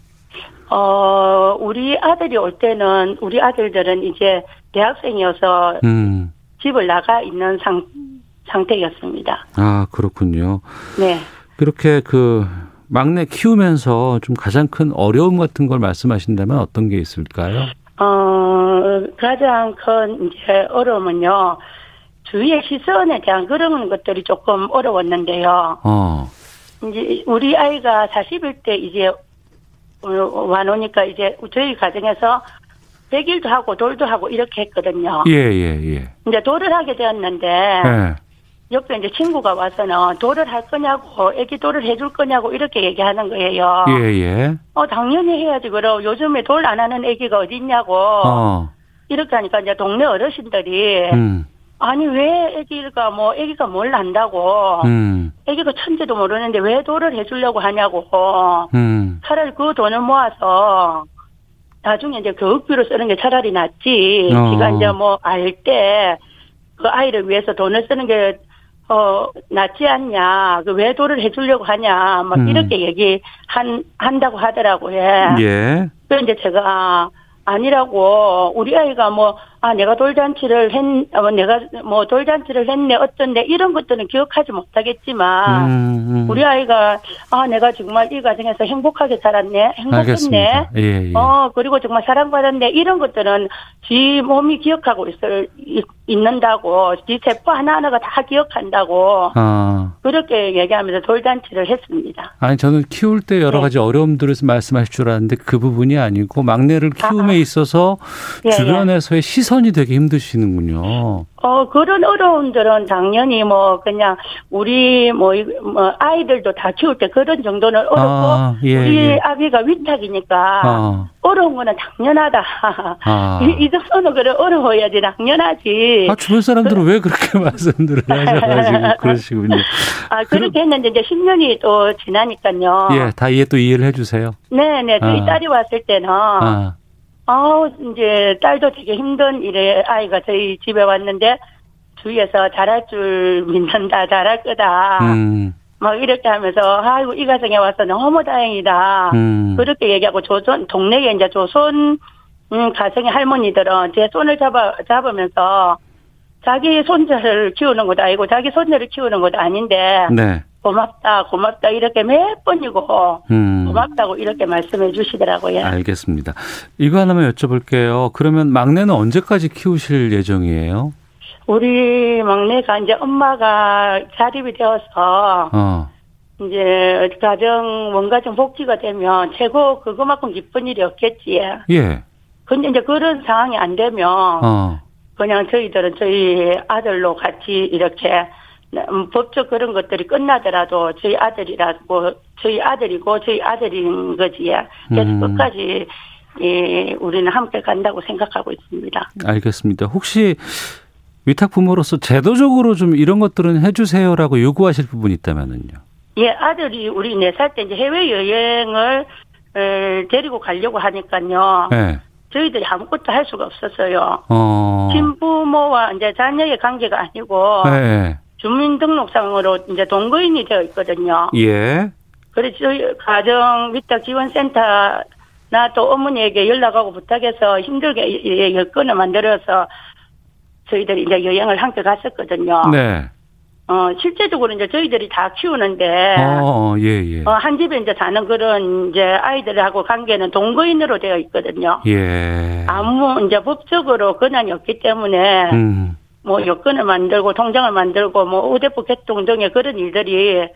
Speaker 14: 어 우리 아들이 올 때는 우리 아들들은 이제 대학생이어서 음. 집을 나가 있는 상 상태였습니다.
Speaker 3: 아 그렇군요.
Speaker 14: 네.
Speaker 3: 그렇게 그 막내 키우면서 좀 가장 큰 어려움 같은 걸 말씀하신다면 어떤 게 있을까요?
Speaker 14: 어, 가장 큰 이제 어려움은요. 주위의 시선에 대한 그런 것들이 조금 어려웠는데요.
Speaker 3: 어.
Speaker 14: 이제 우리 아이가 40일 때 이제 와놓으니까 이제 저희 가정에서 백일도 하고 돌도 하고 이렇게 했거든요.
Speaker 3: 예, 예, 예.
Speaker 14: 이제 돌을 하게 되었는데 예. 옆에 이제 친구가 와서는 돌을 할 거냐고, 애기 돌을 해줄 거냐고 이렇게 얘기하는 거예요.
Speaker 3: 예, 예.
Speaker 14: 어, 당연히 해야지. 그럼 요즘에 돌 안 하는 애기가 어디 있냐고. 어. 이렇게 하니까 이제 동네 어르신들이 음. 아니 왜 애기가 뭐 애기가 뭘 안다고 음. 애기가 천지도 모르는데 왜 돌을 해주려고 하냐고 음. 차라리 그 돈을 모아서 나중에 이제 교육비로 쓰는 게 차라리 낫지 어. 지가 이제 뭐 알 때 그 아이를 위해서 돈을 쓰는 게 어, 낫지 않냐, 그 외도를 해주려고 하냐, 막 음. 이렇게 얘기 한, 한다고 하더라고요.
Speaker 3: 예.
Speaker 14: 그 이제 제가 아니라고, 우리 아이가 뭐, 아, 내가 돌잔치를 했, 어, 내가 뭐 돌잔치를 했네, 어쩐데, 이런 것들은 기억하지 못하겠지만, 음, 음. 우리 아이가, 아, 내가 정말 이 가정에서 행복하게 살았네, 행복했네,
Speaker 3: 예, 예.
Speaker 14: 어, 그리고 정말 사랑받았네, 이런 것들은 지 몸이 기억하고 있을, 있는다고, 지 세포 하나하나가 다 기억한다고, 아. 그렇게 얘기하면서 돌잔치를 했습니다.
Speaker 3: 아니, 저는 키울 때 여러 네. 가지 어려움들을 말씀하실 줄 알았는데 그 부분이 아니고, 막내를 키움에 아. 있어서 예, 예. 주변에서의 시선 실천이 되게 힘드시는군요.
Speaker 14: 어, 그런 어려움들은 당연히 뭐 그냥 우리 뭐, 뭐 아이들도 다 키울 때 그런 정도는 어렵고 아, 예, 우리 예. 아기가 위탁이니까 아. 어려운 거는 당연하다. 아. 이, 이 정도는 그래 어려워야지 당연하지.
Speaker 3: 아, 주변 사람들은 그, 왜 그렇게 말씀들을 하셔가지고 그러시군요.
Speaker 14: 아, 그렇게 그럼, 했는데 이제 10년이 또 지나니까요.
Speaker 3: 예, 다 이해 또 이해를 해주세요.
Speaker 14: 네네, 저희 아. 딸이 왔을 때는 아. 아우, 이제 딸도 되게 힘든 일에 아이가 저희 집에 왔는데 주위에서 잘할 줄 믿는다, 잘할 거다. 음. 막 이렇게 하면서 아이고 이 가정에 와서 너무 다행이다. 음. 그렇게 얘기하고 조선 동네에 이제 조선 음, 가정의 할머니들은 제 손을 잡아 잡으면서 자기 손자를 키우는 것도 아니고 자기 손녀를 키우는 것도 아닌데 네. 고맙다, 고맙다 이렇게 몇 번이고 음. 고맙다고 이렇게 말씀해 주시더라고요.
Speaker 3: 알겠습니다. 이거 하나만 여쭤볼게요. 그러면 막내는 언제까지 키우실 예정이에요?
Speaker 14: 우리 막내가 이제 엄마가 자립이 되어서 어. 이제 가정 원가정 복지가 되면 최고 그거만큼 기쁜 일이 없겠지.
Speaker 3: 예.
Speaker 14: 근데 이제 그런 상황이 안 되면 어. 그냥 저희들은 저희 아들로 같이 이렇게 음, 법적 그런 것들이 끝나더라도 저희 아들이라고 저희 아들이고 저희 아들인 거지. 그래서 음. 끝까지 예, 우리는 함께 간다고 생각하고 있습니다.
Speaker 3: 알겠습니다. 혹시 위탁 부모로서 제도적으로 좀 이런 것들은 해주세요라고 요구하실 부분이 있다면은요?
Speaker 14: 예, 아들이 우리 네 살 때 이제 해외 여행을 에, 데리고 가려고 하니까요. 네. 저희들이 아무것도 할 수가 없었어요. 어. 친부모와 이제 자녀의 관계가 아니고 네. 주민등록상으로 이제 동거인이 되어 있거든요.
Speaker 3: 예.
Speaker 14: 그래서 저희 가정 위탁 지원센터 나 또 어머니에게 연락하고 부탁해서 힘들게 여건을 만들어서 저희들이 이제 여행을 함께 갔었거든요.
Speaker 3: 네.
Speaker 14: 어, 실제적으로 이제 저희들이 다 키우는데.
Speaker 3: 어, 예, 예.
Speaker 14: 어, 한 집에 이제 사는 그런 이제 아이들하고 관계는 동거인으로 되어 있거든요.
Speaker 3: 예.
Speaker 14: 아무 이제 법적으로 권한이 없기 때문에. 음. 뭐 여건을 만들고 통장을 만들고 뭐 우대부 개통 등의 그런 일들이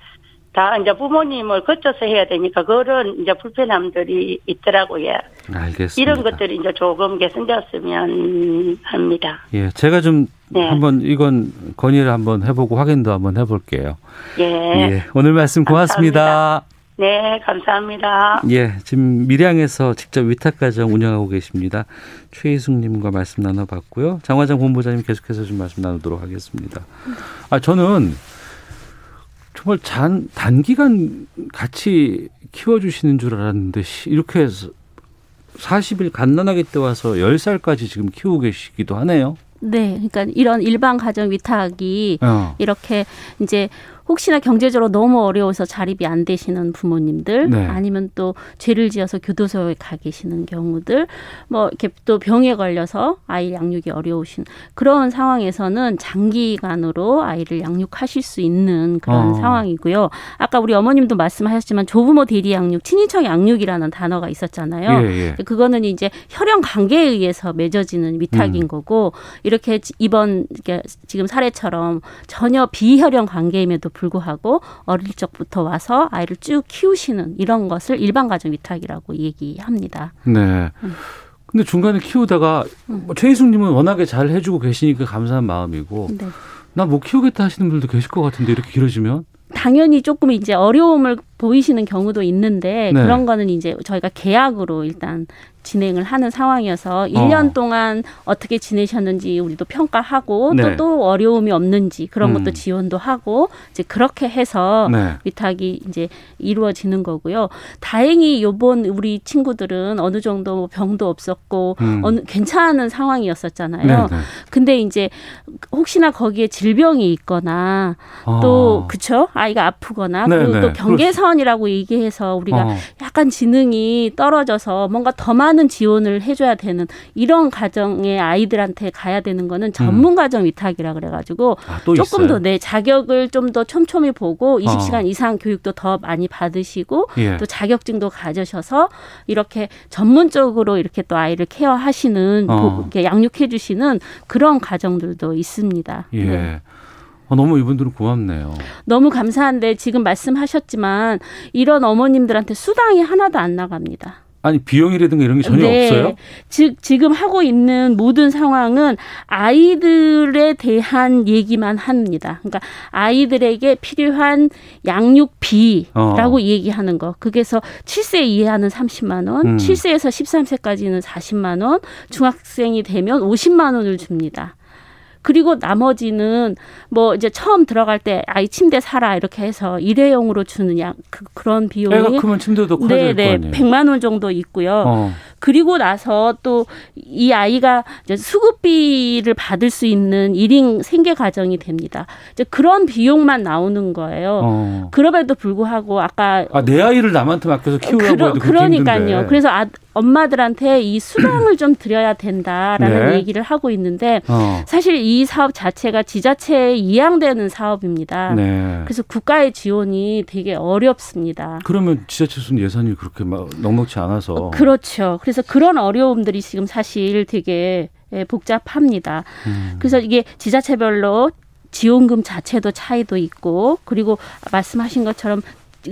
Speaker 14: 다 이제 부모님을 거쳐서 해야 되니까 그런 이제 불편함들이 있더라고요.
Speaker 3: 알겠습니다.
Speaker 14: 이런 것들이 이제 조금 개선되었으면 합니다.
Speaker 3: 예, 제가 좀 네. 한번 이건 건의를 한번 해보고 확인도 한번 해볼게요.
Speaker 14: 예.
Speaker 3: 예 오늘 말씀 고맙습니다.
Speaker 14: 감사합니다. 네, 감사합니다.
Speaker 3: 예, 지금 밀양에서 직접 위탁가정 운영하고 계십니다. 최희숙님과 말씀 나눠봤고요. 장화장 본부장님 계속해서 좀 말씀 나누도록 하겠습니다. 아, 저는 정말 잔, 단기간 같이 키워주시는 줄 알았는데, 이렇게 해서 40일 갓난아기 때 와서 10살까지 지금 키우고 계시기도 하네요.
Speaker 13: 네, 그러니까 이런 일반 가정 위탁이 어. 이렇게 이제 혹시나 경제적으로 너무 어려워서 자립이 안 되시는 부모님들 네. 아니면 또 죄를 지어서 교도소에 가 계시는 경우들 뭐 이렇게 또 병에 걸려서 아이 양육이 어려우신 그런 상황에서는 장기간으로 아이를 양육하실 수 있는 그런 어. 상황이고요. 아까 우리 어머님도 말씀하셨지만 조부모 대리 양육, 친인척 양육이라는 단어가 있었잖아요. 예, 예. 그거는 이제 혈연 관계에 의해서 맺어지는 위탁인 음. 거고 이렇게 이번 지금 사례처럼 전혀 비혈연 관계임에도 불구하고 어릴 적부터 와서 아이를 쭉 키우시는 이런 것을 일반 가정 위탁이라고 얘기합니다.
Speaker 3: 네. 음. 근데 중간에 키우다가 음. 뭐 최희숙님은 워낙에 잘 해주고 계시니까 감사한 마음이고 네. 나못 키우겠다 하시는 분들도 계실 것 같은데 이렇게 길어지면
Speaker 13: 당연히 조금 이제 어려움을 보이시는 경우도 있는데 네. 그런 거는 이제 저희가 계약으로 일단 진행을 하는 상황이어서 1년 어. 동안 어떻게 지내셨는지 우리도 평가하고 네. 또, 또 어려움이 없는지 그런 것도 음. 지원도 하고 이제 그렇게 해서 네. 위탁이 이제 이루어지는 거고요. 다행히 요번 우리 친구들은 어느 정도 뭐 병도 없었고 음. 어느 괜찮은 상황이었었잖아요. 네, 네. 근데 이제 혹시나 거기에 질병이 있거나 어. 또 그쵸 아이가 아프거나 네, 그리고 또 경계선이라고 얘기해서 우리가 어. 약간 지능이 떨어져서 뭔가 더 많은 지원을 해줘야 되는 이런 가정의 아이들한테 가야 되는 거는 전문 음. 가정 위탁이라 그래가지고 아, 조금 더 내 자격을 좀 더 촘촘히 보고 20시간 어. 이상 교육도 더 많이 받으시고 예. 또 자격증도 가져셔서 이렇게 전문적으로 이렇게 또 아이를 케어하시는 어. 이렇게 양육해 주시는 그런 가정들도 있습니다.
Speaker 3: 예. 네. 어, 너무 이분들은 고맙네요.
Speaker 13: 너무 감사한데 지금 말씀하셨지만 이런 어머님들한테 수당이 하나도 안 나갑니다.
Speaker 3: 아니 비용이라든가 이런 게 전혀 네. 없어요?
Speaker 13: 즉 지금 하고 있는 모든 상황은 아이들에 대한 얘기만 합니다. 그러니까 아이들에게 필요한 양육비라고 어. 얘기하는 거. 그게서 7세 이하는 30만 원, 음. 7세에서 13세까지는 40만 원, 중학생이 되면 50만 원을 줍니다. 그리고 나머지는 뭐 이제 처음 들어갈 때 아이 침대 사라 이렇게 해서 일회용으로 주는 양 그, 그런 비용이
Speaker 3: 애가 크면 침대도 커질 네, 네,
Speaker 13: 100만 원 정도 있고요. 어. 그리고 나서 또 이 아이가 수급비를 받을 수 있는 일인 생계 가정이 됩니다. 이제 그런 비용만 나오는 거예요. 어. 그럼에도 불구하고 아까
Speaker 3: 아, 내 아이를 남한테 맡겨서 키우라고 그러, 해도
Speaker 13: 그러니까요.
Speaker 3: 힘든데.
Speaker 13: 그래서 아, 엄마들한테 이 수당을 좀 드려야 된다라는 네. 얘기를 하고 있는데 어. 사실 이 사업 자체가 지자체에 이양되는 사업입니다. 네. 그래서 국가의 지원이 되게 어렵습니다.
Speaker 3: 그러면 지자체에서는 예산이 그렇게 막 넉넉지 않아서
Speaker 13: 그렇죠. 그래서 그런 어려움들이 지금 사실 되게 예, 복잡합니다. 음. 그래서 이게 지자체별로 지원금 자체도 차이도 있고 그리고 말씀하신 것처럼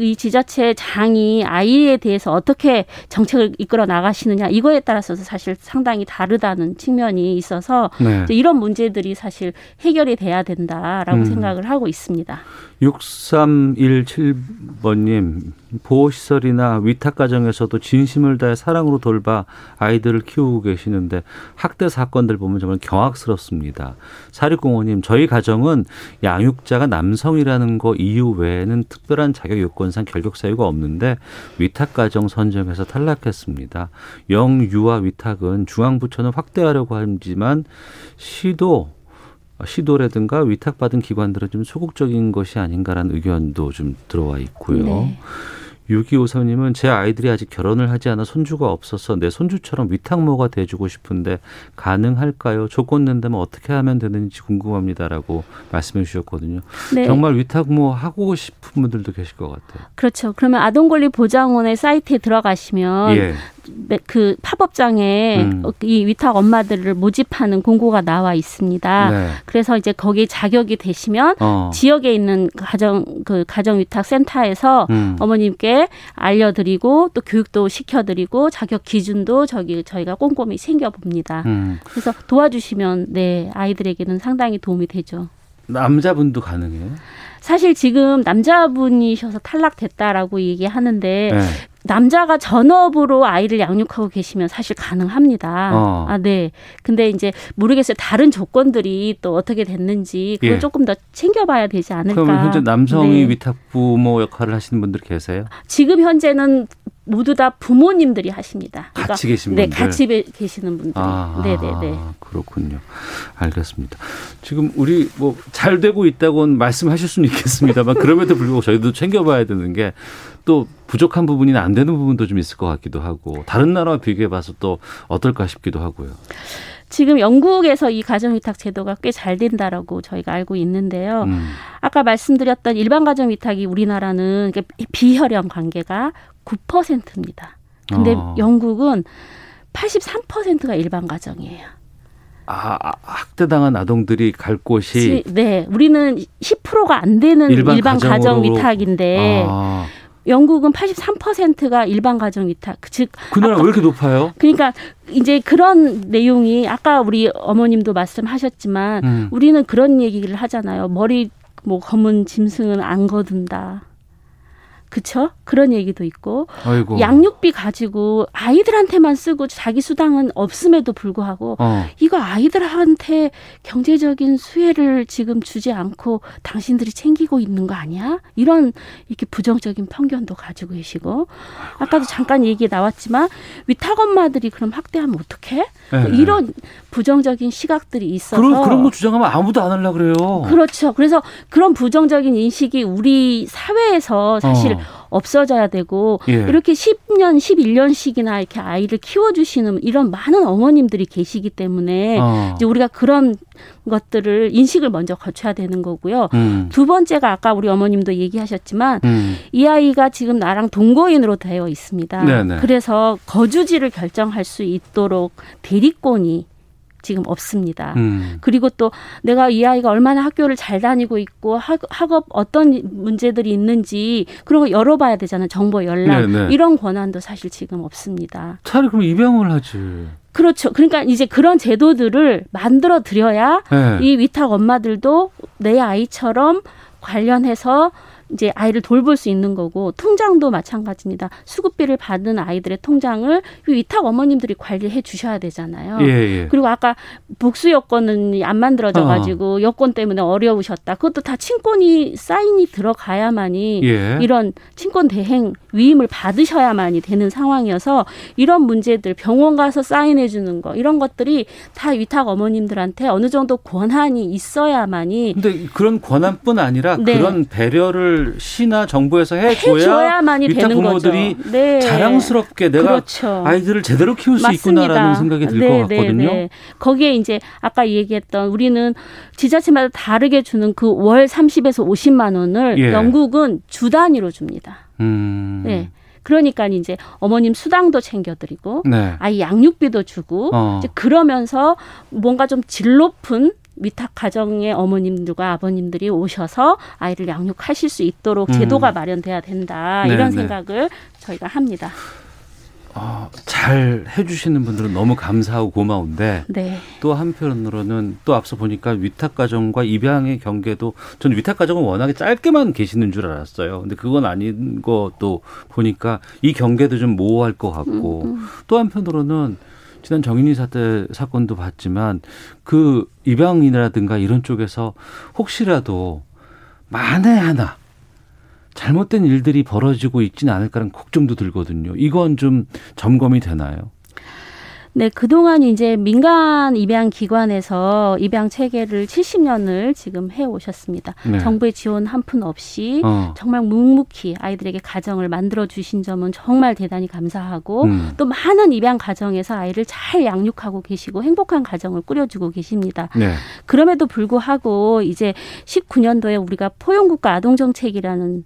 Speaker 13: 이 지자체 장이 아이에 대해서 어떻게 정책을 이끌어 나가시느냐 이거에 따라서 사실 상당히 다르다는 측면이 있어서 네. 이런 문제들이 사실 해결이 돼야 된다라고 음. 생각을 하고 있습니다.
Speaker 3: 6317번님, 보호시설이나 위탁가정에서도 진심을 다해 사랑으로 돌봐 아이들을 키우고 계시는데 학대 사건들 보면 정말 경악스럽습니다. 사립공원님, 저희 가정은 양육자가 남성이라는 거 이유 외에는 특별한 자격 요건 상 결격 사유가 없는데 위탁 가정 선정에서 탈락했습니다. 영유아 위탁은 중앙부처는 확대하려고 하지만 시도 시도라든가 위탁받은 기관들은 좀 소극적인 것이 아닌가라는 의견도 좀 들어와 있고요. 네. 6253님은 제 아이들이 아직 결혼을 하지 않아 손주가 없어서 내 손주처럼 위탁모가 돼주고 싶은데 가능할까요? 조건 낸다면 어떻게 하면 되는지 궁금합니다라고 말씀해 주셨거든요. 네. 정말 위탁모 하고 싶은 분들도 계실 것 같아요.
Speaker 13: 그렇죠. 그러면 아동권리보장원의 사이트에 들어가시면 예. 그 팝업장에 음. 이 위탁 엄마들을 모집하는 공고가 나와 있습니다. 네. 그래서 이제 거기 자격이 되시면 어. 지역에 있는 가정 그 가정 위탁 센터에서 음. 어머님께 알려드리고 또 교육도 시켜드리고 자격 기준도 저기 저희가 꼼꼼히 챙겨 봅니다. 음. 그래서 도와주시면 네 아이들에게는 상당히 도움이 되죠.
Speaker 3: 남자분도 가능해요?
Speaker 13: 사실 지금 남자분이셔서 탈락됐다라고 얘기하는데 네. 남자가 전업으로 아이를 양육하고 계시면 사실 가능합니다. 어. 아, 네. 근데 이제 모르겠어요. 다른 조건들이 또 어떻게 됐는지 그걸 예. 조금 더 챙겨봐야 되지 않을까.
Speaker 3: 그럼 현재 남성이 네. 위탁부모 역할을 하시는 분들 계세요?
Speaker 13: 지금 현재는 모두 다 부모님들이 하십니다.
Speaker 3: 그러니까 같이 계신
Speaker 13: 네, 분들. 네, 같이 계시는 분들. 아, 네, 네, 네.
Speaker 3: 그렇군요. 알겠습니다. 지금 우리 뭐 잘 되고 있다고는 말씀하실 수는 있겠습니다만 그럼에도 불구하고 저희도 챙겨봐야 되는 게 또 부족한 부분이나 안 되는 부분도 좀 있을 것 같기도 하고 다른 나라와 비교해 봐서 또 어떨까 싶기도 하고요.
Speaker 13: 지금 영국에서 이 가정위탁 제도가 꽤 잘 된다라고 저희가 알고 있는데요. 음. 아까 말씀드렸던 일반 가정위탁이 우리나라는 비혈연 관계가 9%입니다. 근데 어. 영국은 83%가 일반 가정이에요.
Speaker 3: 아, 아, 학대당한 아동들이 갈 곳이
Speaker 13: 네, 우리는 10%가 안 되는 일반, 일반 가정 위탁인데 아. 영국은 83%가 일반 가정 위탁. 즉,
Speaker 3: 그 나라 왜 이렇게 높아요?
Speaker 13: 그러니까 이제 그런 내용이 아까 우리 어머님도 말씀하셨지만 음. 우리는 그런 얘기를 하잖아요. 머리 뭐 검은 짐승은 안 거둔다. 그쵸? 그런 얘기도 있고 아이고. 양육비 가지고 아이들한테만 쓰고 자기 수당은 없음에도 불구하고 어. 이거 아이들한테 경제적인 수혜를 지금 주지 않고 당신들이 챙기고 있는 거 아니야? 이런 이렇게 부정적인 편견도 가지고 계시고 아까도 잠깐 얘기 나왔지만 위탁 엄마들이 그럼 학대하면 어떡해? 네. 이런 부정적인 시각들이 있어서
Speaker 3: 그런 그런 거 주장하면 아무도 안 하려 그래요.
Speaker 13: 그렇죠. 그래서 그런 부정적인 인식이 우리 사회에서 사실 어. 없어져야 되고 예. 이렇게 10년, 11년씩이나 이렇게 아이를 키워주시는 이런 많은 어머님들이 계시기 때문에 어. 이제 우리가 그런 것들을 인식을 먼저 거쳐야 되는 거고요. 음. 두 번째가 아까 우리 어머님도 얘기하셨지만 음. 이 아이가 지금 나랑 동거인으로 되어 있습니다. 네네. 그래서 거주지를 결정할 수 있도록 대리권이 지금 없습니다. 음. 그리고 또 내가 이 아이가 얼마나 학교를 잘 다니고 있고 학, 학업 어떤 문제들이 있는지 그런 거 열어봐야 되잖아요. 정보 열람 네네. 네. 이런 권한도 사실 지금 없습니다.
Speaker 3: 차라리 그럼 입양을 하지.
Speaker 13: 그렇죠. 그러니까 이제 그런 제도들을 만들어 드려야 네. 이 위탁 엄마들도 내 아이처럼 관련해서 이제 아이를 돌볼 수 있는 거고 통장도 마찬가지입니다. 수급비를 받은 아이들의 통장을 위탁 어머님들이 관리해 주셔야 되잖아요. 예, 예. 그리고 아까 복수 여건은 안 만들어져 가지고 어. 여건 때문에 어려우셨다. 그것도 다 친권이 사인이 들어가야만이 예. 이런 친권 대행 위임을 받으셔야만이 되는 상황이어서 이런 문제들 병원 가서 사인해 주는 거 이런 것들이 다 위탁 어머님들한테 어느 정도 권한이 있어야만이
Speaker 3: 근데 그런 권한뿐 아니라 네. 그런 배려를 시나 정부에서 해줘야 만이 위탁 부모들이 네. 자랑스럽게 내가 그렇죠. 아이들을 제대로 키울 수 맞습니다. 있구나라는 생각이 들것 네, 네, 같거든요. 네,
Speaker 13: 거기에 이제 아까 얘기했던 우리는 지자체마다 다르게 주는 그 월 30에서 50만 원을 예. 영국은 주 단위로 줍니다. 음. 네. 그러니까 이제 어머님 수당도 챙겨드리고 네. 아이 양육비도 주고 어. 이제 그러면서 뭔가 좀 질 높은 위탁 가정의 어머님들과 아버님들이 오셔서 아이를 양육하실 수 있도록 제도가 음. 마련돼야 된다 네, 이런 네. 생각을 저희가 합니다.
Speaker 3: 어, 잘 해주시는 분들은 너무 감사하고 고마운데 네. 또 한편으로는 또 앞서 보니까 위탁 가정과 입양의 경계도 저는 위탁 가정은 워낙에 짧게만 계시는 줄 알았어요. 근데 그건 아닌 것도 보니까 이 경계도 좀 모호할 것 같고 음, 음. 또 한편으로는 지난 정인이 사태 사건도 봤지만 그 입양이라든가 이런 쪽에서 혹시라도 만에 하나 잘못된 일들이 벌어지고 있지는 않을까라는 걱정도 들거든요. 이건 좀 점검이 되나요?
Speaker 13: 네, 그동안 이제 민간 입양 기관에서 입양 체계를 70년을 지금 해 오셨습니다. 네. 정부의 지원 한 푼 없이 어. 정말 묵묵히 아이들에게 가정을 만들어 주신 점은 정말 대단히 감사하고 음. 또 많은 입양 가정에서 아이를 잘 양육하고 계시고 행복한 가정을 꾸려주고 계십니다. 네. 그럼에도 불구하고 이제 19년도에 우리가 포용국가 아동정책이라는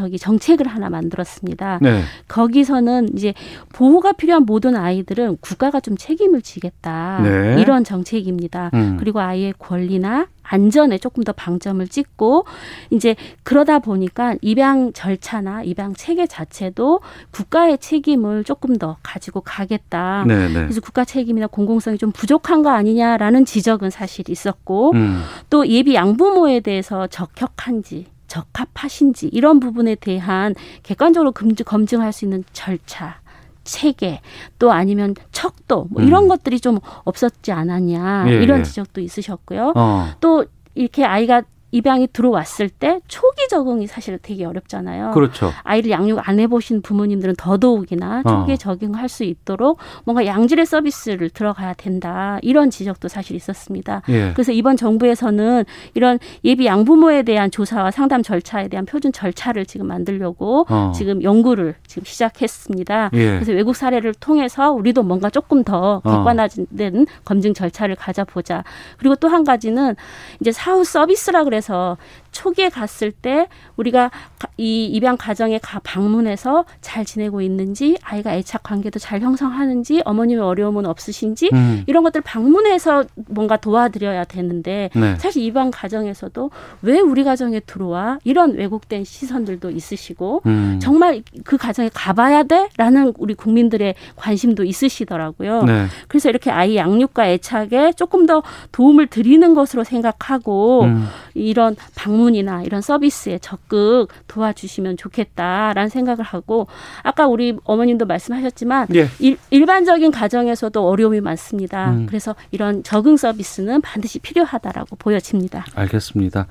Speaker 13: 저기 정책을 하나 만들었습니다. 네. 거기서는 이제 보호가 필요한 모든 아이들은 국가가 좀 책임을 지겠다. 네. 이런 정책입니다. 음. 그리고 아이의 권리나 안전에 조금 더 방점을 찍고 이제 그러다 보니까 입양 절차나 입양 체계 자체도 국가의 책임을 조금 더 가지고 가겠다. 네네. 네. 그래서 국가 책임이나 공공성이 좀 부족한 거 아니냐라는 지적은 사실 있었고 음. 또 예비 양부모에 대해서 적격한지 적합하신지 이런 부분에 대한 객관적으로 검증, 검증 할 수 있는 절차 체계 또 아니면 척도 뭐 이런 음. 것들이 좀 없었지 않았냐 예, 이런 예. 지적도 있으셨고요. 어. 또 이렇게 아이가 입양이 들어왔을 때 초기 적응이 사실 되게 어렵잖아요.
Speaker 3: 그렇죠.
Speaker 13: 아이를 양육 안 해보신 부모님들은 더더욱이나 초기에 어. 적응할 수 있도록 뭔가 양질의 서비스를 들어가야 된다. 이런 지적도 사실 있었습니다. 예. 그래서 이번 정부에서는 이런 예비 양부모에 대한 조사와 상담 절차에 대한 표준 절차를 지금 만들려고 어. 지금 연구를 지금 시작했습니다. 예. 그래서 외국 사례를 통해서 우리도 뭔가 조금 더 어. 객관화된 어. 검증 절차를 가져보자. 그리고 또 한 가지는 이제 사후 서비스라 그래서 그래서 초기에 갔을 때 우리가 이 입양 가정에 가 방문해서 잘 지내고 있는지 아이가 애착 관계도 잘 형성하는지 어머님의 어려움은 없으신지 음. 이런 것들 방문해서 뭔가 도와드려야 되는데 네. 사실 입양 가정에서도 왜 우리 가정에 들어와 이런 왜곡된 시선들도 있으시고 음. 정말 그 가정에 가봐야 돼라는 우리 국민들의 관심도 있으시더라고요. 네. 그래서 이렇게 아이 양육과 애착에 조금 더 도움을 드리는 것으로 생각하고 음. 이런 방문 이나 이런 서비스에 적극 도와주시면 좋겠다라는 생각을 하고 아까 우리 어머님도 말씀하셨지만 예. 일, 일반적인 가정에서도 어려움이 많습니다. 음. 그래서 이런 적응 서비스는 반드시 필요하다라고 보여집니다.
Speaker 3: 알겠습니다.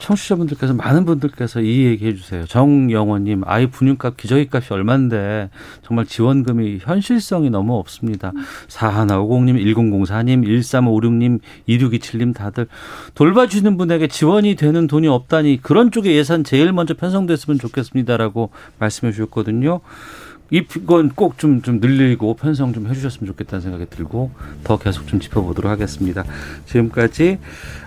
Speaker 3: 청취자분들께서 많은 분들께서 이 얘기 해 주세요. 정영원님 아이 분유값 기저귀값이 얼만데 정말 지원금이 현실성이 너무 없습니다. 사하나오공님 1004님 1356님 2627님 다들 돌봐주는 분에게 지원이 되는 돈이 없다니 그런 쪽에 예산 제일 먼저 편성됐으면 좋겠습니다라고 말씀해 주셨거든요. 이건 꼭 좀 좀 늘리고 편성 좀 해주셨으면 좋겠다는 생각이 들고 더 계속 좀 짚어보도록 하겠습니다. 지금까지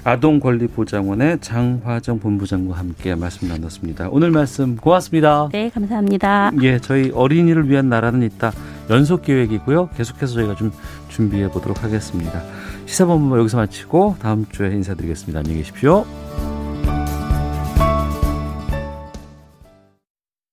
Speaker 3: 아동권리보장원의 장화정 본부장과 함께 말씀 나눴습니다. 오늘 말씀 고맙습니다.
Speaker 13: 네, 감사합니다.
Speaker 3: 예, 저희 어린이를 위한 나라는 있다 연속 계획이고요. 계속해서 저희가 좀 준비해 보도록 하겠습니다. 시사본부 여기서 마치고 다음 주에 인사드리겠습니다. 안녕히 계십시오.